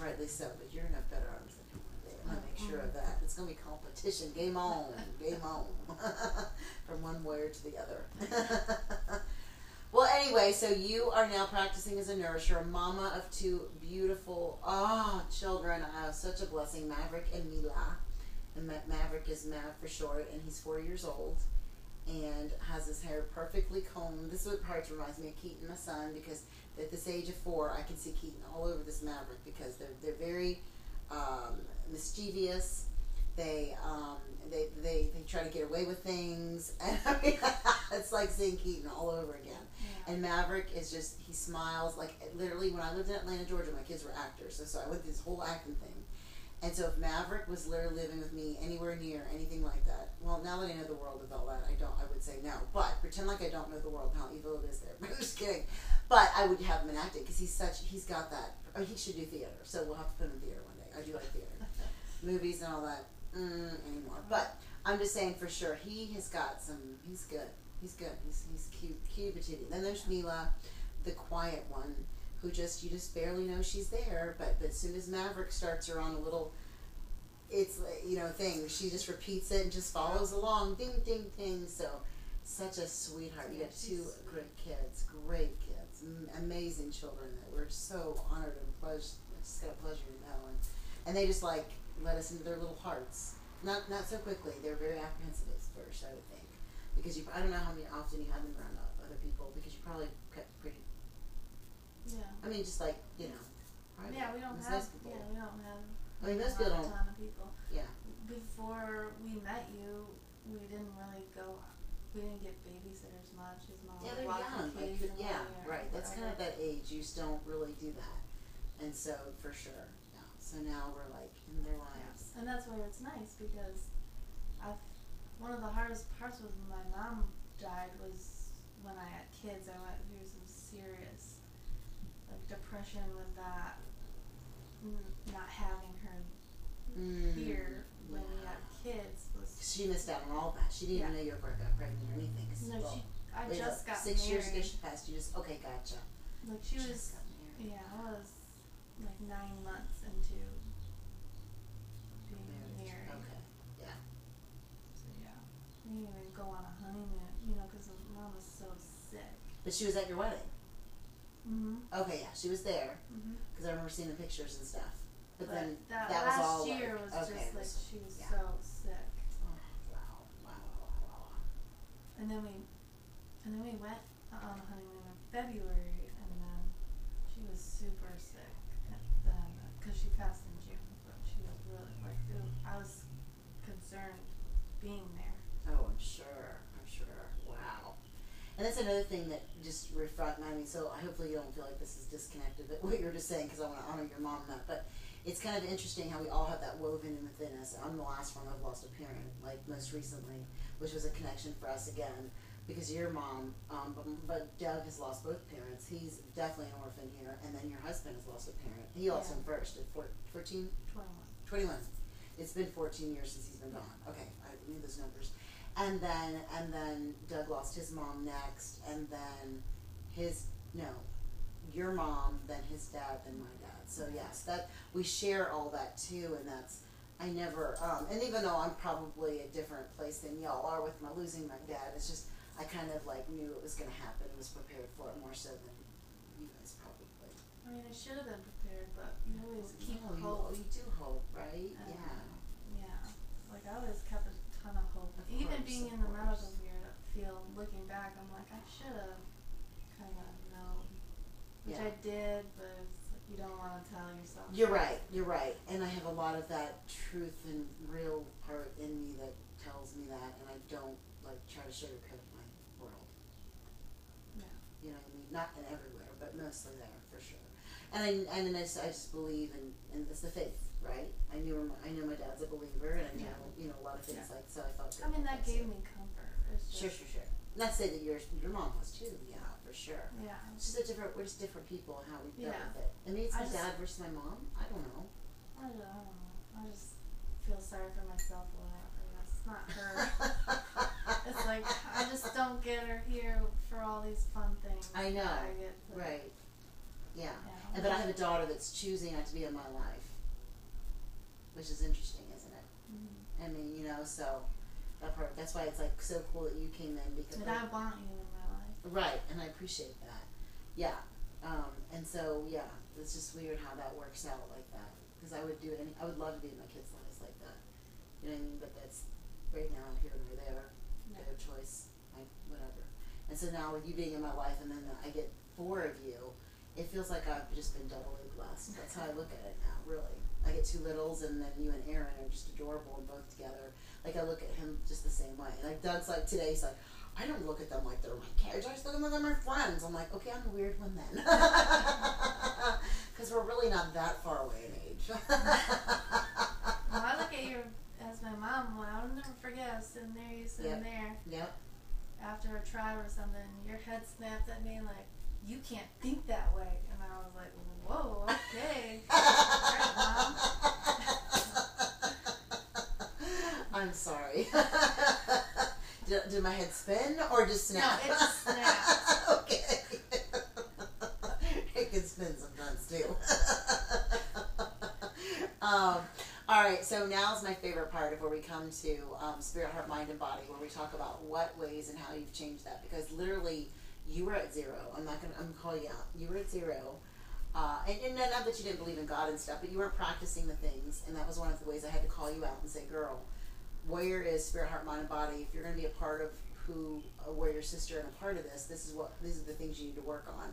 Rightly so, but you're gonna have better arms than him one day. I'm gonna make sure of that. It's gonna be competition. Game on. Game on. [laughs] From one warrior to the other. [laughs] well, anyway, so you are now practicing as a nurse. You're a mama of two beautiful ah children. Uh, such a blessing, Maverick and Mila. And Ma- Maverick is Mav for short, and he's four years old and has his hair perfectly combed. This is what part reminds me of Keaton, my son, because at this age of four, I can see Keaton all over this Maverick because they're they're very um, mischievous. They um, they, they they try to get away with things, [laughs] and I mean, [laughs] it's like seeing Keaton all over again. Yeah. And Maverick is just he smiles like literally when I lived in Atlanta, Georgia, my kids were actors, so, so I went this whole acting thing. And so if Maverick was literally living with me anywhere near anything like that, well, now that I know the world of all that, I don't. I would say no. But pretend like I don't know the world and how evil it is there. [laughs] I'm just kidding. But I would have him in acting because he's such. He's got that. Or he should do theater. So we'll have to put him in theater one day. I do like theater, movies and all that. Mm, anymore. But I'm just saying for sure he has got some. He's good. He's good. He's he's cute, cute patootie. Then there's Mila, the quiet one, who just you just barely know she's there. But but as soon as Maverick starts her on a little, it's you know thing. She just repeats it and just follows along. Ding ding ding. So such a sweetheart. You have two great kids, great kids, amazing children that we're so honored and pleasure. Just got a pleasure to know, and and they just like let us into their little hearts. Not not so quickly. They were very apprehensive at first, I would think, because you. I don't know how many often you had them around other people because you probably kept pretty. Yeah. I mean, just like you know. private. Yeah, we don't It's have. people. Yeah, we don't have. I mean, most a people don't. ton of people. Yeah. Before we met you, we didn't really go. We didn't get babysitters much. His mom Yeah, they're young. Like, yeah, right. That's kind of that age. You just don't really do that, and so for sure. Yeah. So now we're like in their lives. And that's where it's nice because I've one of the hardest parts with my mom died was when I had kids. I went through some serious like depression with that, not having her Mm, here when we had kids was. She missed out on all that. She didn't even know you were pregnant or anything. No, well, she. I just no, got six married. years ago she passed. You just okay, gotcha. Like she Just was. got married. Yeah, I was like nine months into being married. Okay. Yeah. So yeah, we didn't even go on a honeymoon, you know, because mom was so sick. But she was at your wedding. Mm-hmm. Okay, yeah, she was there Mm-hmm. because I remember seeing the pictures and stuff. But, But then that, that last was all year like, was okay, just like she was yeah. so sick, Oh, wow, wow, wow, wow, and then we, and then we went on a honeymoon in February, and then she was super sick, because she passed in June, but she was really like it I was concerned being there. Oh, I'm sure. I'm sure. Wow. And that's another thing that just reflect. I mean, so hopefully you don't feel like this is disconnected, but [laughs] what you were just saying, because I want to honor your mom that. But it's kind of interesting how we all have that woven in within us. I'm the last one I've lost a parent, like most recently, which was a connection for us again, because your mom. Um, but, but Doug has lost both parents. He's definitely an orphan here, and then your husband has lost a parent. He lost Yeah. him first at four, 14, Twenty 21. It's been 14 years since he's been gone. Okay, I knew those numbers. And then and then Doug lost his mom next, and then his no, your mom, then his dad, then my dad. So yes, that we share all that too, and that's I never um, and even though I'm probably a different place than y'all are with my losing my dad, it's just I kind of like knew it was going to happen, was prepared for it more so than you guys probably. I mean, I should have been prepared, but you always keep no, you, hope. you do hope, right? Um, yeah. Yeah, like I always kept a ton of hope. Of Even course, being in the course. medical field, looking back, I'm like I should have kind of known, which Yeah. I did, but it's like you don't want to tell yourself. You're right. You're right. And I have a lot of that truth and real part in me that tells me that, and I don't like try to sugarcoat my world. Yeah. You know what I mean? Not everywhere, but mostly there for sure. And I and then I just, I just believe in in it's the faith, right? I knew I know my dad's a believer, and I know you know a lot of things Yeah. like so. I felt. I mean, that gave me comfort. Sure, sure, sure. Not to say that your your mom was too. Yeah, for sure. Yeah. It's just a different. We're just different people and how we dealt Yeah. with it. I mean, it's I my just- dad versus my mom. I don't know. I don't, know. I just feel sorry for myself a lot. That's not her. [laughs] it's like I just don't get her here for all these fun things. I know. I get Right. Yeah. Yeah. And but I have a daughter that's choosing not to be in my life, which is interesting, isn't it? Mhm. I mean, you know, so that part. That's why it's like so cool that you came in because But I want you in my life. right, and I appreciate that. Yeah. Um, and so yeah, it's just weird how that works out like that. Because I would do it. Any, I would love to be in my kids' lives like that. You know what I mean? But that's right now here nor there. Their choice. And so now with you being in my life, and then I get four of you, it feels like I've just been doubly blessed. That's how I look at it now, really. I get two littles, and then you and Aaron are just adorable, and both together. Like I look at him just the same way. Like Doug's like today, he's like, I don't look at them like they're my kids. I just look at them like they're my friends. I'm like, okay, I'm the weird one then, [laughs] because we're really not that far away in age. [laughs] [laughs] Well, I look at you as my mom. Well, I'll never forget. I was sitting there, you sitting Yep. there yep. After a tribe or something. Your head snapped at me like, "You can't think that way," and I was like, "Whoa, okay." [laughs] I'm sorry. [laughs] did, did my head spin or just snap? No, it just snapped. [laughs] okay. it can spin sometimes too. um, all right, so now's my favorite part of where we come to um, spirit, heart, mind, and body, where we talk about what ways and how you've changed that. Because literally, you were at zero. I'm not gonna. I'm gonna call you out. You were at zero. Uh, and, and not that you didn't believe in God and stuff, but you weren't practicing the things, and that was one of the ways I had to call you out and say, "Girl, Warrior is spirit, heart, mind, and body. If you're going to be a part of who a your sister and a part of this, this is what these are the things you need to work on.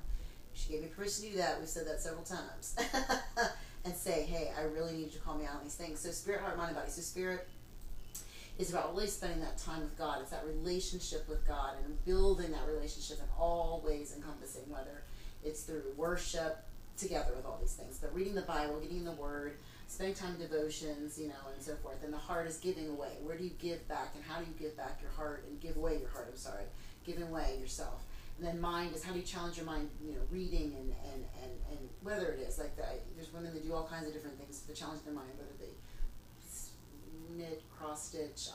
She gave me permission to do that. We've said that several times. [laughs] and say, hey, I really need you to call me out on these things. So spirit, heart, mind, and body. So spirit is about really spending that time with God. It's that relationship with God and building that relationship in all ways encompassing, whether it's through worship, together with all these things. But reading the Bible, getting the Word, spending time in devotions, you know, and so forth. And the heart is giving away. Where do you give back, and how do you give back your heart and give away your heart? I'm sorry, giving away yourself. Then mind is how do you challenge your mind, you know, reading and and and, and whether it is like. There's women that do all kinds of different things to challenge their mind, whether they knit, cross stitch,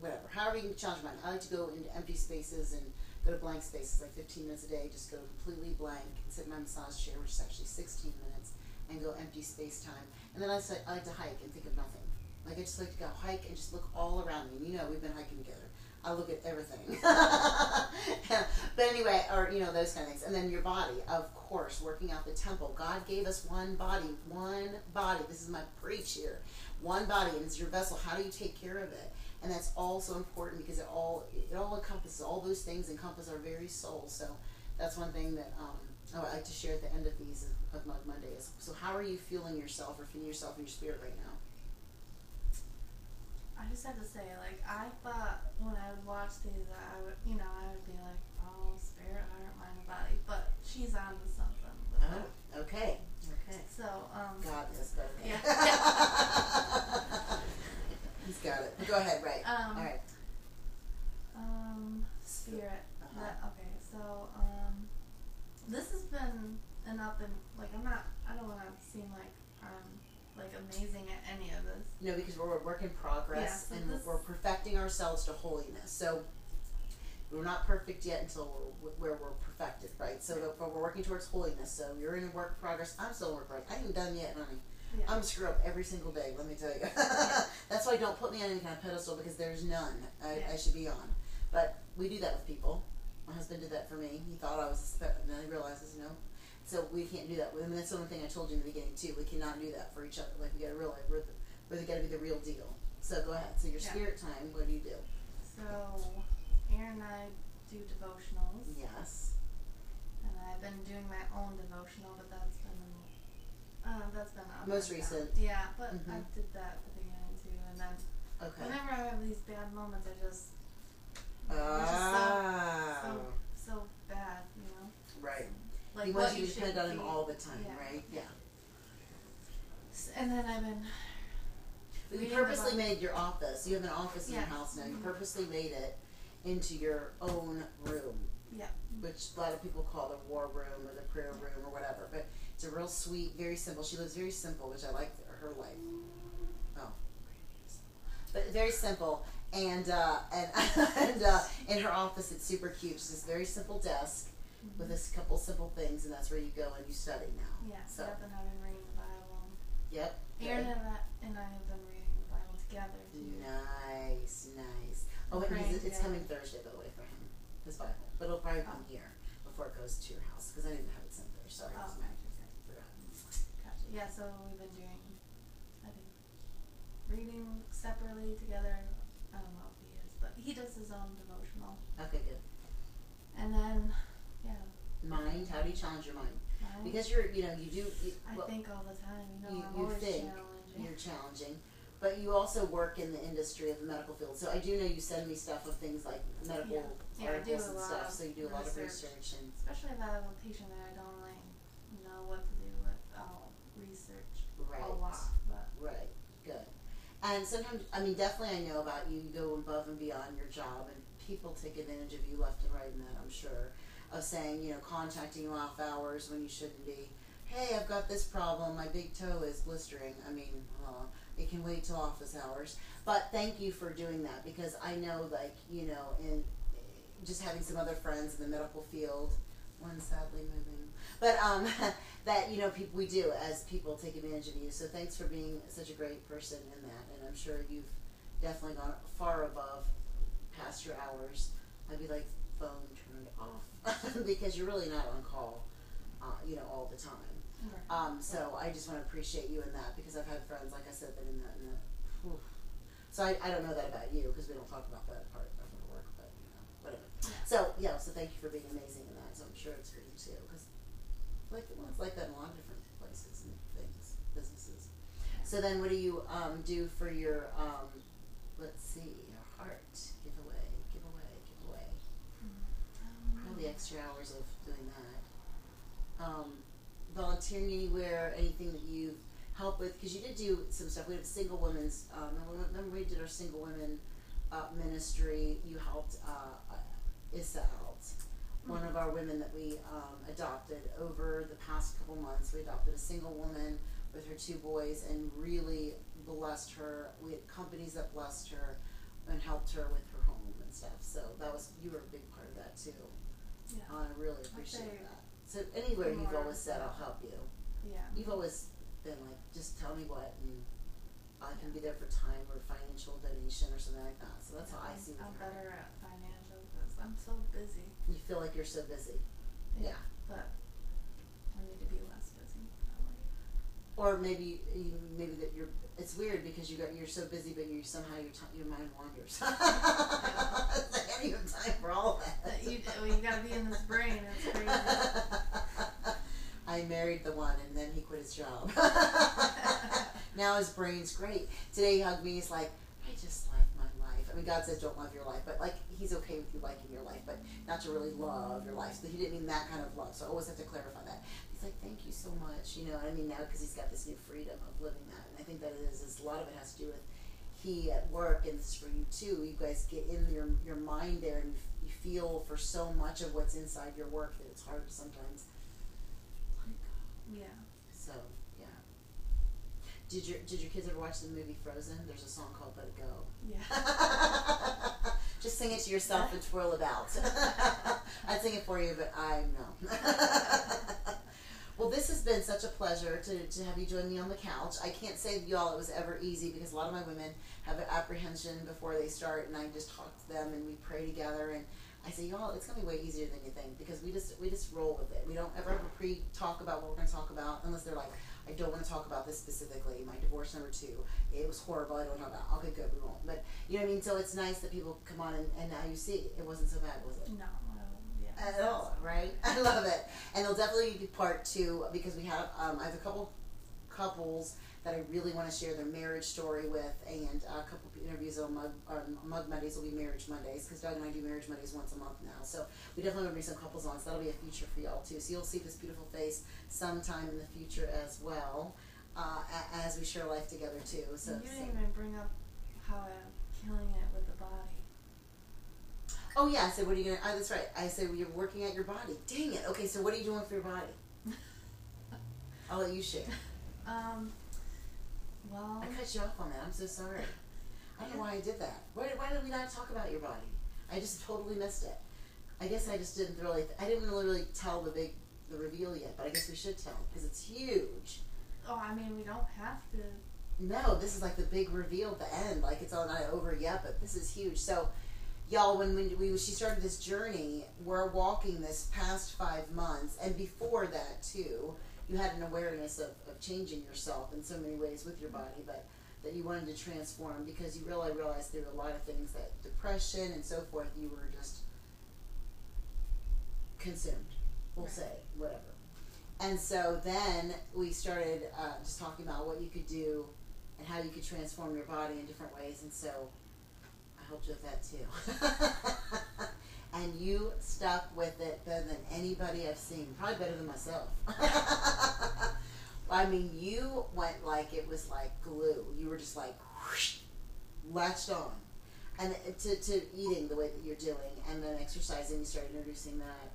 whatever. However you can challenge your mind. I like to go into empty spaces and go to blank spaces, like 15 minutes a day. Just go completely blank and sit in my massage chair, which is actually 16 minutes, and go empty space time. And then I, I like to hike and think of nothing. Like I just like to go hike and just look all around me. You know, we've been hiking together. I look at everything. [laughs] but anyway, or you know those kind of things. And then your body, of course, working out the temple. God gave us one body, one body. This is my preach here. One body, and it's your vessel. How do you take care of it? And that's also important because it all it all encompasses all those things encompass our very soul. So that's one thing that um, I would like to share at the end of these of Mug Mondays. So how are you feeling yourself or feeling yourself in your spirit right now? I just have to say, like, I thought when I would watch these, I would, you know, I would be like, oh, spirit, heart, mind, and body. But she's on to something. with Oh, that. okay, okay. So, um, God is better. Yeah. [laughs] He's got it. Go ahead, right. Um, All right. um, spirit. Uh-huh. That, okay, so, um, this has been an up and, like, I'm not, I don't want to seem like I'm, like, amazing at this. No, because we're a work in progress Yeah, so and we're perfecting ourselves to holiness. So we're not perfect yet until we're where we're perfected, right? So but we're working towards holiness. So you're in a work in progress. I'm still in work progress. I ain't done yet, honey. Yeah. I'm screw up every single day. Let me tell you. [laughs] That's why don't put me on any kind of pedestal because there's none I, Yeah. I should be on. But we do that with people. My husband did that for me. He thought I was and then he realizes no. So we can't do that. Mean, that's the one thing I told you in the beginning too. We cannot do that for each other. Like we got to realize we're the, we're got to be the real deal. So go ahead. So your Yeah. spirit time. What do you do? So, Aaron and I do devotionals. Yes. And I've been doing my own devotional, but that's been uh, that's been up Most down. recent. Yeah, but Mhm. I did that at the beginning too, and then Okay. whenever I have these bad moments, I just it's just so Ah. so so bad, you know. right. Like he wants you to depend on him all the time, Yeah. right? Yeah. And then I've been You purposely made your office. You have an office in your Yeah. house now. You Mhm. purposely made it into your own room, yeah which a lot of people call the war room or the prayer room or whatever. But it's a real sweet, very simple. She lives very simple, which I like her life. Oh, but very simple. And uh, and [laughs] and uh, in her office, it's super cute. She's this very simple desk with a couple simple things, and that's where you go and you study now. yeah. So, Yep, and I've been reading the Bible. yep. Aaron and I, and I have been reading the Bible together too. Nice, nice. Oh, and he's, it's coming Thursday, by the way, for him. His oh. Bible. But it'll probably come Oh. here before it goes to your house, because I didn't have it sent there. Sorry. Oh, okay. forgot. Gotcha. Yeah, so we've been doing, I think, reading separately together. I don't know if he is, but he does his own devotional. Okay, good. And then, yeah, Mind, how do you challenge your mind? mine, Because you're, you know, you do, you, I well, think all the time. You know, you- I'm you always think challenging. you're challenging. But you also work in the industry of the medical field. So I do know you send me stuff of things like medical Yeah. Yeah, articles and stuff. So you do a lot of research. research and Especially if I have a patient that I don't like know what to do with, I'll research right. a lot. But Right. Good. And sometimes, I mean, definitely, I know about you. You go above and beyond your job, and people take advantage of you left and right in that. I'm sure of saying, you know, contacting you off hours when you shouldn't be. Hey, I've got this problem. My big toe is blistering. I mean, uh, it can wait till office hours. But thank you for doing that because I know, like, you know, in just having some other friends in the medical field, one sadly moving, but um, [laughs] that you know, people we do as people take advantage of you. So thanks for being such a great person in that, and I'm sure you've definitely gone far above past your hours. I'd be like phone turned off [laughs] because you're really not on call, uh, you know, all the time. Um, so I just want to appreciate you in that because I've had friends, like I said, that in that, in the whew. So I, I don't know that about you because we don't talk about that part of our work, but you know, whatever. So yeah, so thank you for being amazing in that. So I'm sure it's for you too, because like well, it's like that in a lot of different places and things, businesses. So then, what do you um, do for your um, let's see, your heart giveaway, giveaway, giveaway? the extra hours of doing that. Um, volunteering anywhere, anything that you help with, because you did do some stuff. We have single women's. Um, remember- remember we did our single women uh, ministry. You helped uh, uh, Issa out, one of our women that we um, adopted over the past couple months. We adopted a single woman with her two boys and really blessed her. We had companies that blessed her and helped her with her home and stuff. So that was you were a big part of that too. Yeah. I really appreciate that. So anywhere you've more always said I'll help you. Yeah. You've always been like, just tell me what and I can be there for time or financial donation or something like that. So that's how I see with I'm her. better at financial because I'm so busy. You feel like you're so busy. Yeah. But I need to be less busy. Probably. Or maybe maybe that you're. It's weird because you got you're so busy, but you somehow your t- your mind wanders. [laughs] Like, I don't even have time for all that. That you well, you gotta be in this brain. It's crazy. [laughs] I married the one, and then he quit his job. [laughs] now his brain's great. Today he hugged me. He's like, I just like my life. I mean, God says don't love your life, but like he's okay with you liking your life, but not to really love your life. So he didn't mean that kind of love. So I always have to clarify that. He's like, thank you so much. You know, what I mean now because he's got this new freedom of living that, and I think that it is. is a lot of it has to do with he at work, and this is for you too. You guys get in your your mind there, and you, you feel for so much of what's inside your work that it's hard to sometimes let go. Yeah. So yeah. Did your Did your kids ever watch the movie Frozen? There's a song called "Let It Go." Yeah. [laughs] Just sing it to yourself and twirl about. [laughs] I'd sing it for you, but I know. [laughs] well, this has been such a pleasure to, to have you join me on the couch. I can't say y'all it was ever easy because a lot of my women have apprehension before they start, and I just talk to them and we pray together. And I say, y'all, it's gonna be way easier than you think because we just we just roll with it. We don't ever have a pre talk about what we're gonna talk about unless they're like, I don't want to talk about this specifically. My divorce number two, it was horrible. I don't know about. Okay, good, we won't. But you know what I mean. So it's nice that people come on and, and now you see it wasn't so bad, was it? No. I don't- yeah. At all, right? [laughs] I love it, and there'll definitely be part two because we have um, I have a couple couples that I really want to share their marriage story with, and a couple interviews on Mug, on Mug Mondays will be Marriage Mondays because Doug and I do Marriage Mondays once a month now. So we definitely want to bring some couples on. So that'll be a feature for y'all too. So you'll see this beautiful face sometime in the future as well, uh, as we share life together too. So. you so- didn't even bring up how I'm killing it with the body. Oh yeah, I said, what are you gonna? Oh, that's right. I said well, you're working at your body. Dang it. Okay, so what are you doing for your body? [laughs] I'll let you share. Um. Well. I cut you off on that. I'm so sorry. I don't know why I did that. Why, why did we not talk about your body? I just totally missed it. I guess I just didn't really. I didn't really, tell the big the reveal yet, but I guess we should tell because it's huge. Oh, I mean, we don't have to. No, this is like the big reveal at the end. Like it's all not over yet, but this is huge. So, y'all, when we, we she started this journey, we're walking this past five months, and before that too, you had an awareness of, of changing yourself in so many ways with your body, but that you wanted to transform because you really realized there were a lot of things that depression and so forth you were just consumed. We'll Right. say whatever. And so then we started uh, just talking about what you could do and how you could transform your body in different ways. And so helped you with that too. [laughs] and you stuck with it better than anybody I've seen, probably better than myself. [laughs] I mean, you went like it was like glue. You were just like whoosh, latched on. And to, to eating the way that you're doing, and then exercising, you started introducing that.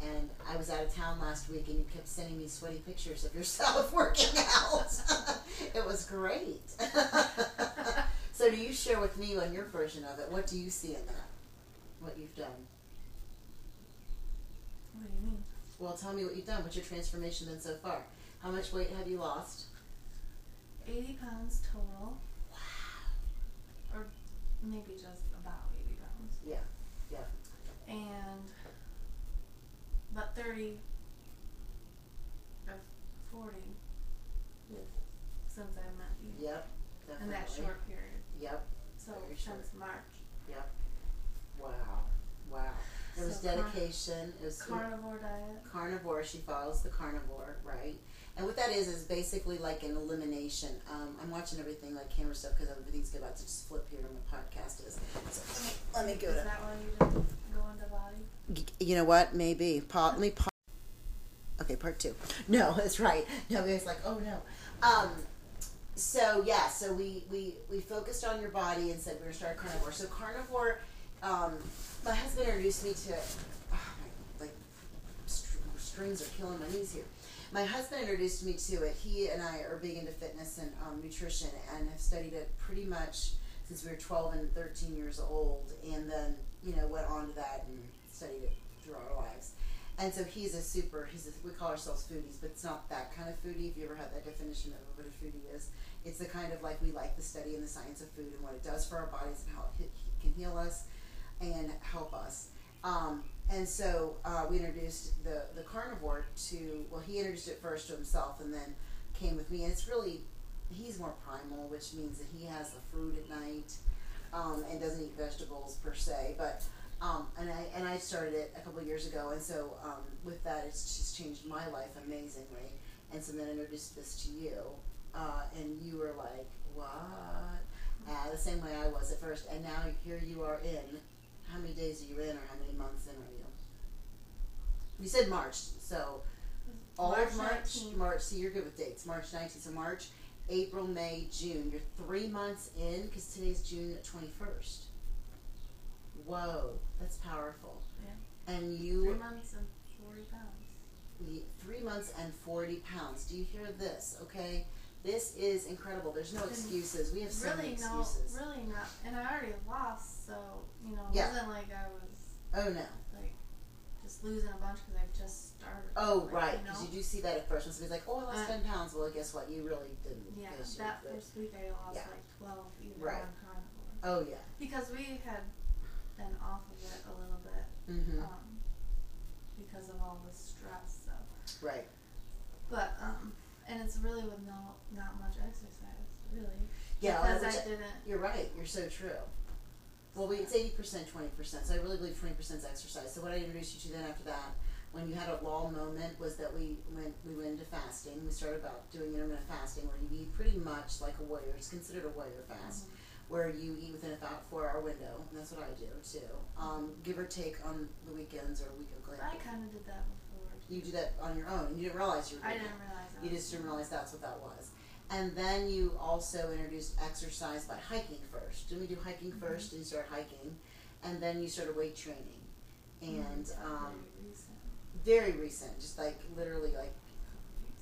And I was out of town last week, and you kept sending me sweaty pictures of yourself [laughs] working out. it was great. So, do you share with me on your version of it? What do you see in that? What you've done? What do you mean? Well, tell me what you've done. What's your transformation been so far? How much weight have you lost? 80 pounds total. Wow. Or maybe just about 80 pounds. Yeah, yeah. And about 30 or 40 Yeah. since I met you. Yep. In that definitely. short period. Yep. short. since March. Yep. Wow. Wow. It was So car- dedication. It was Carnivore diet. carnivore. She follows the carnivore, right? And what that is is basically like an elimination. Um, I'm watching everything like camera stuff because everything's about to just flip here and the podcast is. So let me, let me go Is to. that why you didn't go into body? You know what? Maybe. Pa- let me. Pa- okay, part two. No, [laughs] that's right. No, it was like, oh no. Um, so yeah, so we we we focused on your body and said we are gonna start carnivore. So carnivore, um, my husband introduced me to. Oh, my, like str- strings are killing my knees here. My husband introduced me to it. He and I are big into fitness and um, nutrition and have studied it pretty much since we were 12 and 13 years old, and then you know went on to that and studied it through our lives. And so he's a super. He's a, we call ourselves foodies, but it's not that kind of foodie. If you ever had that definition of what a foodie is, it's the kind of like we like the study and the science of food and what it does for our bodies and how it can heal us and help us. Um, and so uh, we introduced the the carnivore to. Well, he introduced it first to himself, and then came with me. And it's really he's more primal, which means that he has the fruit at night um, and doesn't eat vegetables per se. But um, and I and I started it a couple years ago, and so um, with that, it's just changed my life amazingly. And so then I introduced this to you, uh, and you were like, "What?" Uh, the same way I was at first, and now here you are in. How many days are you in, or how many months in are you? You said March, so all of March, 19th. March. See, you're good with dates. March 19th, so March, April, May, June. You're three months in because today's June 21st. Whoa, that's powerful. Yeah. And you Three months and forty pounds. three months and 40 pounds. Do you hear this? Okay, this is incredible. There's no excuses. We have so many really no, excuses. really not. And I already lost, so you know, it Yeah. wasn't like I was Oh no. like just losing a bunch because I just started. Oh like, right, You because know? you do see that at first. When somebody's like, "Oh, I lost Uh, ten pounds," well, guess what? You really didn't. Yeah, you- that first week I lost Yeah. like twelve even Right. on carnivore Oh yeah. because we had been off of it a little bit Mm-hmm. um, because of all the stress. So, right. but um, and it's really with no not much exercise really. Yeah, because which- I didn't. You're right. You're so true. Well, we, it's eighty percent, twenty percent. So I really believe twenty percent is exercise. So what I introduced you to then after that, when you had a lull moment, was that we went we went into fasting. We started about doing intermittent fasting, where you eat pretty much like a warrior. It's considered a warrior fast, where you eat within about four hour window, and that's what I do too. Um, give or take on the weekends or weekend I kind of did that before. You do that on your own, and you didn't realize you were doing I didn't realize that. You just didn't realize that's what that was. And then you also introduced exercise by hiking first. Didn't we do hiking Mhm. first? And you started hiking, and then you started weight training, and Mhm. um, Very recent. very recent, just like literally like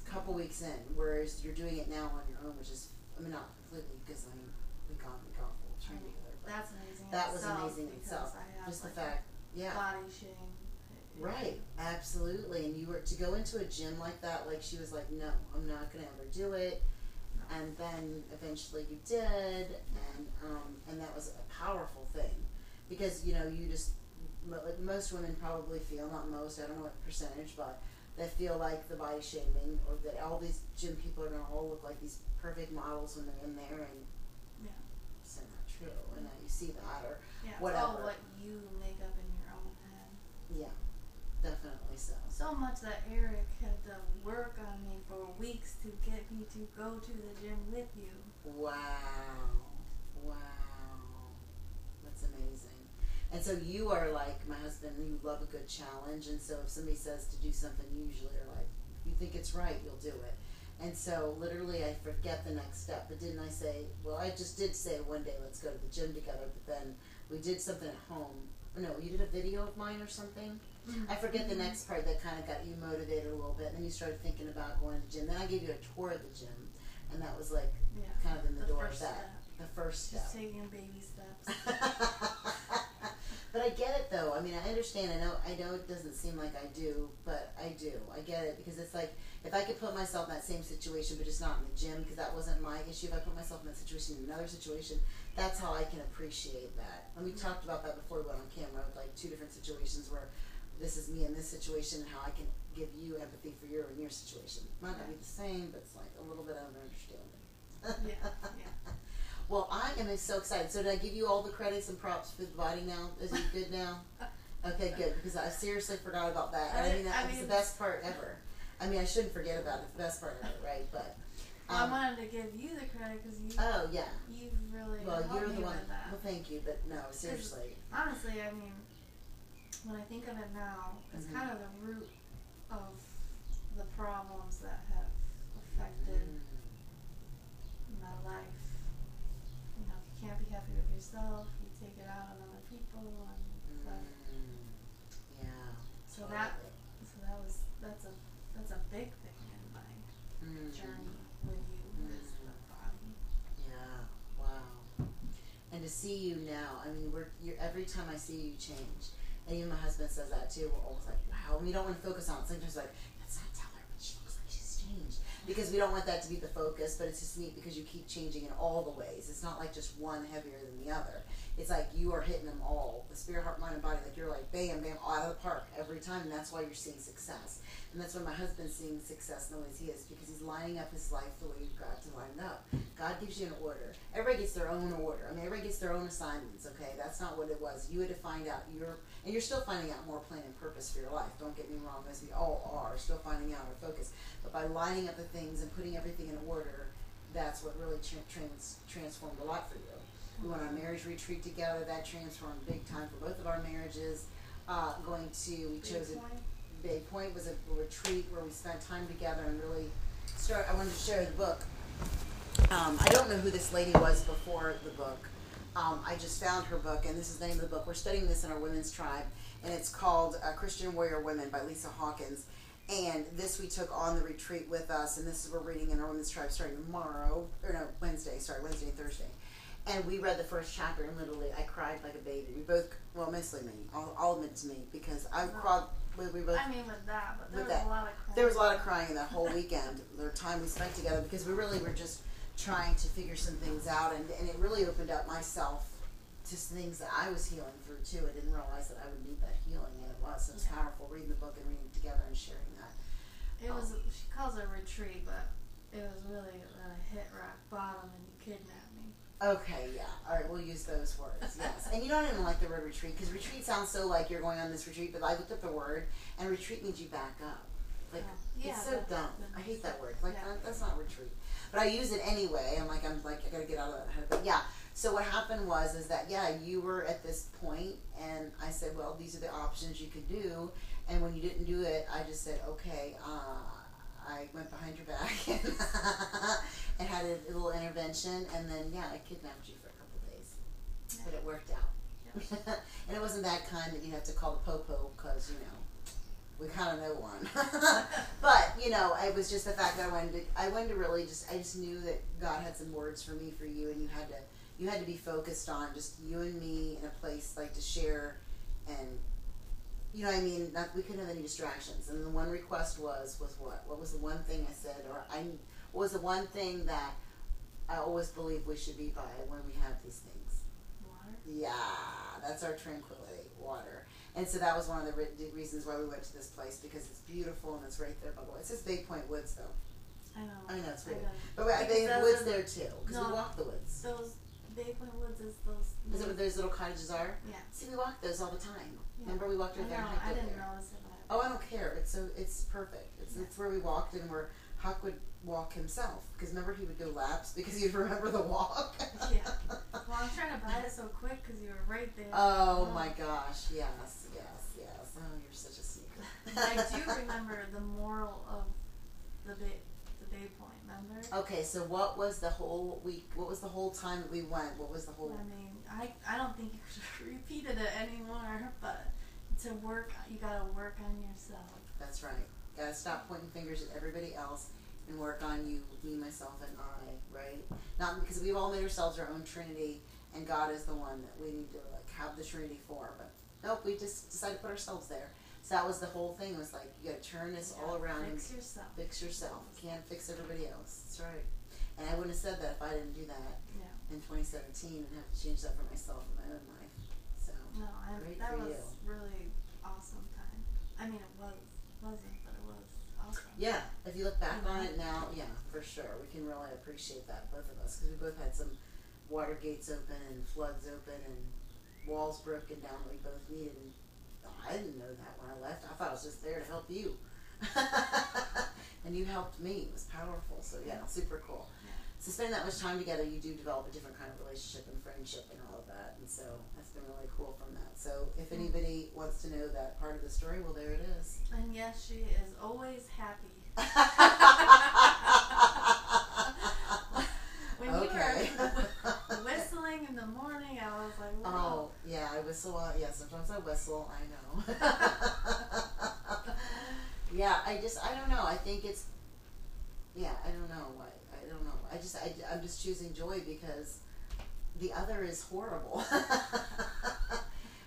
a couple weeks in. Whereas you're doing it now on your own, which is I mean not completely because I mean week on week off we'll train Right. together. But That's amazing. that was amazing in itself. Just the fact, yeah. body shame. Right, absolutely. And you were to go into a gym like that, like she was like, No, I'm not gonna ever do it and then eventually you did and um, and that was a powerful thing because you know you just like most women probably feel not most I don't know what percentage but they feel like the body shaming or that all these gym people are gonna all look like these perfect models when they're in there and Yeah. it's not true and now you see that or Yeah. It's all what you make up in your own head. yeah definitely so So much that Eric had to work on me for weeks to get me to go to the gym with you. Wow. Wow. That's amazing. And so you are like my husband, you love a good challenge. And so if somebody says to do something, you usually are like, you think it's right, you'll do it. And so literally I forget the next step. But didn't I say, well, I just did say one day, let's go to the gym together. But then we did something at home. No, you did a video of mine or something? Mm-hmm. I forget the next part that kind of got you motivated a little bit. And then you started thinking about going to the gym. Then I gave you a tour of the gym. And that was like Yeah. kind of in the, The door of that. step. The first step. Just taking baby steps. [laughs] [laughs] but I get it though. I mean, I understand. I know. I know it doesn't seem like I do, but I do. I get it because it's like if I could put myself in that same situation, but just not in the gym because that wasn't my issue. If I put myself in that situation in another situation, that's how I can appreciate that. And we talked about that before we went on camera, with like two different situations where this is me in this situation and how I can give you empathy for your in your situation. Might not be the same, but it's like a little bit of an understanding. yeah. Yeah. [laughs] Well, I am so excited. So did I give you all the credits and props for the body now? Is it good now? [laughs] Okay, good. Because I seriously forgot about that. I, I- mean, that I was mean- the best part ever. I mean, I shouldn't forget about it. The best part of it, right? But. Well, um, I wanted to give you the credit because you oh yeah. you've really Well, you're the one. that. Well, thank you, but no, seriously. Honestly, I mean, when I think of it now, it's Mhm. kind of the root of the problems that have affected my life. You know, if you can't be happy with yourself, you take it out on other people, and stuff. Mm, yeah. So that, totally. so that was that's a that's a big thing in my Mhm. journey with you is the body. Yeah. Wow. And to see you now, I mean, we're every time I see you, change. And even my husband says that too. We're always like, wow. We don't want to focus on it. Sometimes like, let's not tell her, but she looks like she's changed. Because we don't want that to be the focus, but it's just neat because you keep changing in all the ways. It's not like just one heavier than the other. It's like you are hitting them all, the spirit, heart, mind, and body. Like you're like bam, bam, out of the park every time, and that's why you're seeing success. And that's why my husband's seeing success in the ways he is because he's lining up his life the way God to line it up. God gives you an order. Everybody gets their own order. I mean, everybody gets their own assignments. Okay, that's not what it was. You had to find out your, and you're still finding out more plan and purpose for your life. Don't get me wrong, as we all are, still finding out our focus. But by lining up the things and putting everything in order, that's what really tra- trans- transformed a lot for you. We went on a marriage retreat together. That transformed big time for both of our marriages. Uh, going to we chose a. Bay Pointe was a retreat where we spent time together and really start. I wanted to share the book. Um, I don't know who this lady was before the book. Um, I just found her book, and this is the name of the book. We're studying this in our women's tribe, and it's called uh, Christian Warrior Women by Lisa Hawkins. And this we took on the retreat with us, and this is we're reading in our women's tribe starting tomorrow, or no, Wednesday, sorry, Wednesday and Thursday. And we read the first chapter, and literally I cried like a baby. We both, well, mostly me. I'll, I'll admit to me because I Wow. cried. We, we both I mean, with that, but there was that. a lot of crying. there was a lot of crying that whole weekend, [laughs] the time we spent together, because we really were just trying to figure some things out, and, and it really opened up myself to things that I was healing through too. I didn't realize that I would need that healing, and it was. It was Yeah. powerful reading the book and reading it together and sharing that. It was. Um, she calls it a retreat, but it was really I hit rock bottom and you kidnapped me. Okay, yeah. All right, we'll use those words. Yes. and you don't even like the word retreat because retreat sounds so like you're going on this retreat, but I looked up the word, and retreat means you back up. Like, Oh, yeah, it's so that- dumb. that I hate that word. Like, Yeah. that, that's not retreat. But I use it anyway. I'm like, I'm like, I gotta get out of that head. But yeah. So what happened was, is that yeah, you were at this point, and I said, well, these are the options you could do. And when you didn't do it, I just said, okay. Uh, I went behind your back [laughs] and, had a little intervention, and then yeah, I kidnapped you for a couple days, but it worked out. [laughs] and it wasn't that kind that you have to call the popo because you know we kind of know one. [laughs] but you know, it was just the fact that I wanted to. I wanted to really just. I just knew that God had some words for me for you, and you had to. You had to be focused on just you and me in a place like to share, and you know what I mean. Not, we couldn't have any distractions. And the one request was was what? What was the one thing I said, or I what was the one thing that I always believe we should be by when we have these things. Water. Yeah, that's our tranquility, water. And so that was one of the re- reasons why we went to this place because it's beautiful and it's right there by the way. It says Bay Pointe Woods though. I know. I know it's I weird, know. but we, they have woods there too because we walk the woods. Those Woods is those. Is it what those little cottages are? Yeah. See, we walk those all the time. Yeah. Remember we walked right there. know. and I didn't there. notice it. Oh, I don't care. It's so it's perfect. It's Yeah. it's where we walked and where Huck would walk himself because remember he would go laps because he'd [laughs] remember the walk. Yeah. [laughs] Well, I'm trying to buy it so quick because you were right there. Oh my gosh! Yes, yes, yes. Oh, you're such a sneaker. I do [laughs] remember the moral of the Bay, the Bay Pointe. Remember? Okay, so what was the whole week? What was the whole time that we went? What was the whole? I mean, I I don't think you should [laughs] have repeated it anymore. But to work, you gotta work on yourself. That's right. Gotta stop pointing fingers at everybody else and work on you, me, myself, and I. Right? Not because we've all made ourselves our own Trinity, and God is the one that we need to like have the Trinity for. But nope, we just decided to put ourselves there. So that was the whole thing. It was like you gotta turn this all around and Fix yourself. fix yourself. You can't fix everybody else. That's right. And I wouldn't have said that if I didn't do that Yeah. in 2017 and have to change that for myself in my own life. So No, I, Great that was you. really awesome time. I mean, it was wasn't, but it was awesome. yeah, if you look back on Mhm. it now, yeah, for sure, we can really appreciate that both of us because we both had some water gates open and floods open and walls broken down that we both needed. And I didn't know that when I left. I thought I was just there to help you. [laughs] and you helped me. It was powerful. So yeah, super cool. So spending that much time together, you do develop a different kind of relationship and friendship and all of that. And so that's been really cool from that. So if mm-hmm. anybody wants to know that part of the story, well, there it is. And yes, she is always happy. [laughs] when you Okay. whistling [laughs] in the morning, I was like, Oh, yeah, I whistle. Uh, yeah, sometimes I whistle. I know. [laughs] yeah, I just, I don't know. I think it's, yeah, I don't know why. I don't know. I just, I, I'm just choosing joy because the other is horrible. [laughs]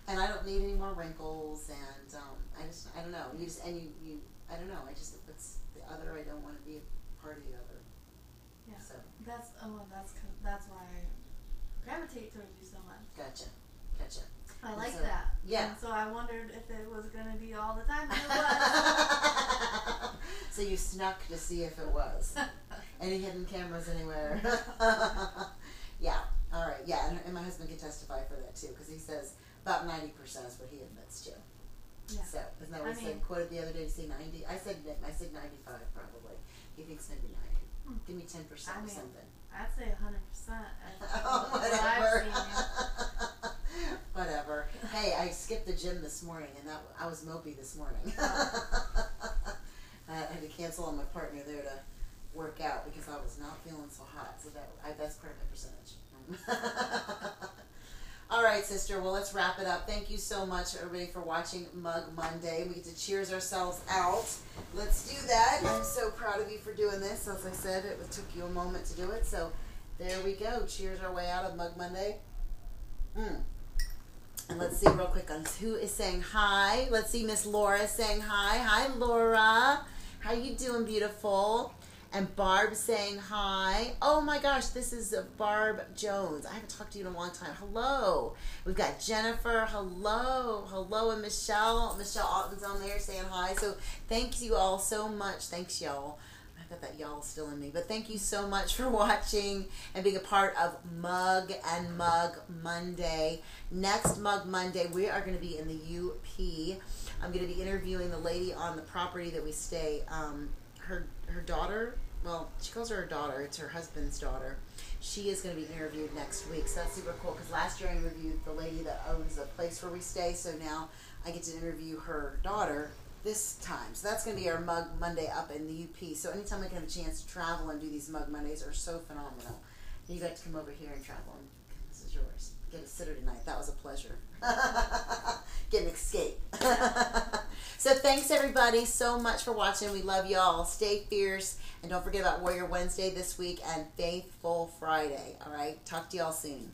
and I don't need any more wrinkles. And um, I just, I don't know. You just, and you, you, I don't know. I just, it's the other. I don't want to be a part of the other. Yeah. So, That's oh, that's that's why I gravitate towards you so much. gotcha. Gotcha. I And like so- that. yeah. And so I wondered if it was gonna be all the time. And it [laughs] was. so you snuck to see if it was. [laughs] Any hidden cameras anywhere? [laughs] yeah. All right. Yeah, and, and my husband can testify for that too, because he says about ninety percent is what he admits to. yeah. So isn't that what I he mean- said? Quoted the other day to say ninety. I said I said ninety-five probably. He thinks maybe ninety. Hmm. Give me ten percent I or mean, something. I'd say hundred percent. [laughs] Oh, whatever. [laughs] whatever. Hey, I skipped the gym this morning, and that I was mopey this morning. Oh. [laughs] I had to cancel on my partner there to work out because I was not feeling so hot. So that I, that's part of my percentage. All right, sister. Well, let's wrap it up. Thank you so much, everybody, for watching Mug Monday. We get to cheers ourselves out. Let's do that. I'm so proud of you for doing this. As I said, it took you a moment to do it. So there we go. Cheers our way out of Mug Monday. Mm. And let's see real quick on who is saying hi. Let's see Miss Laura saying hi. Hi, Laura. How you doing, beautiful? And Barb saying hi. Oh my gosh, this is Barb Jones. I haven't talked to you in a long time. Hello. We've got Jennifer. Hello. Hello. And Michelle. Michelle Alton's on there saying hi. So thank you all so much. Thanks, y'all. I got that y'all still in me. But thank you so much for [laughs] watching and being a part of Mug and Mug Monday. Next Mug Monday, we are going to be in the UP. I'm going to be interviewing the lady on the property that we stay. Um, her her daughter, well, she calls her her daughter. It's her husband's daughter. She is going to be interviewed next week, so that's super cool. Because last year I interviewed the lady that owns the place where we stay, so now I get to interview her daughter this time. So that's going to be our Mug Monday up in the UP. So anytime I can have a chance to travel and do these Mug Mondays are so phenomenal. You got to come over here and travel, and this is yours. Get a sitter tonight. That was a pleasure. [laughs] Get an escape. [laughs] so thanks everybody so much for watching. We love y'all. Stay fierce, and don't forget about Warrior Wednesday this week and Faithful Friday. All right. Talk to y'all soon.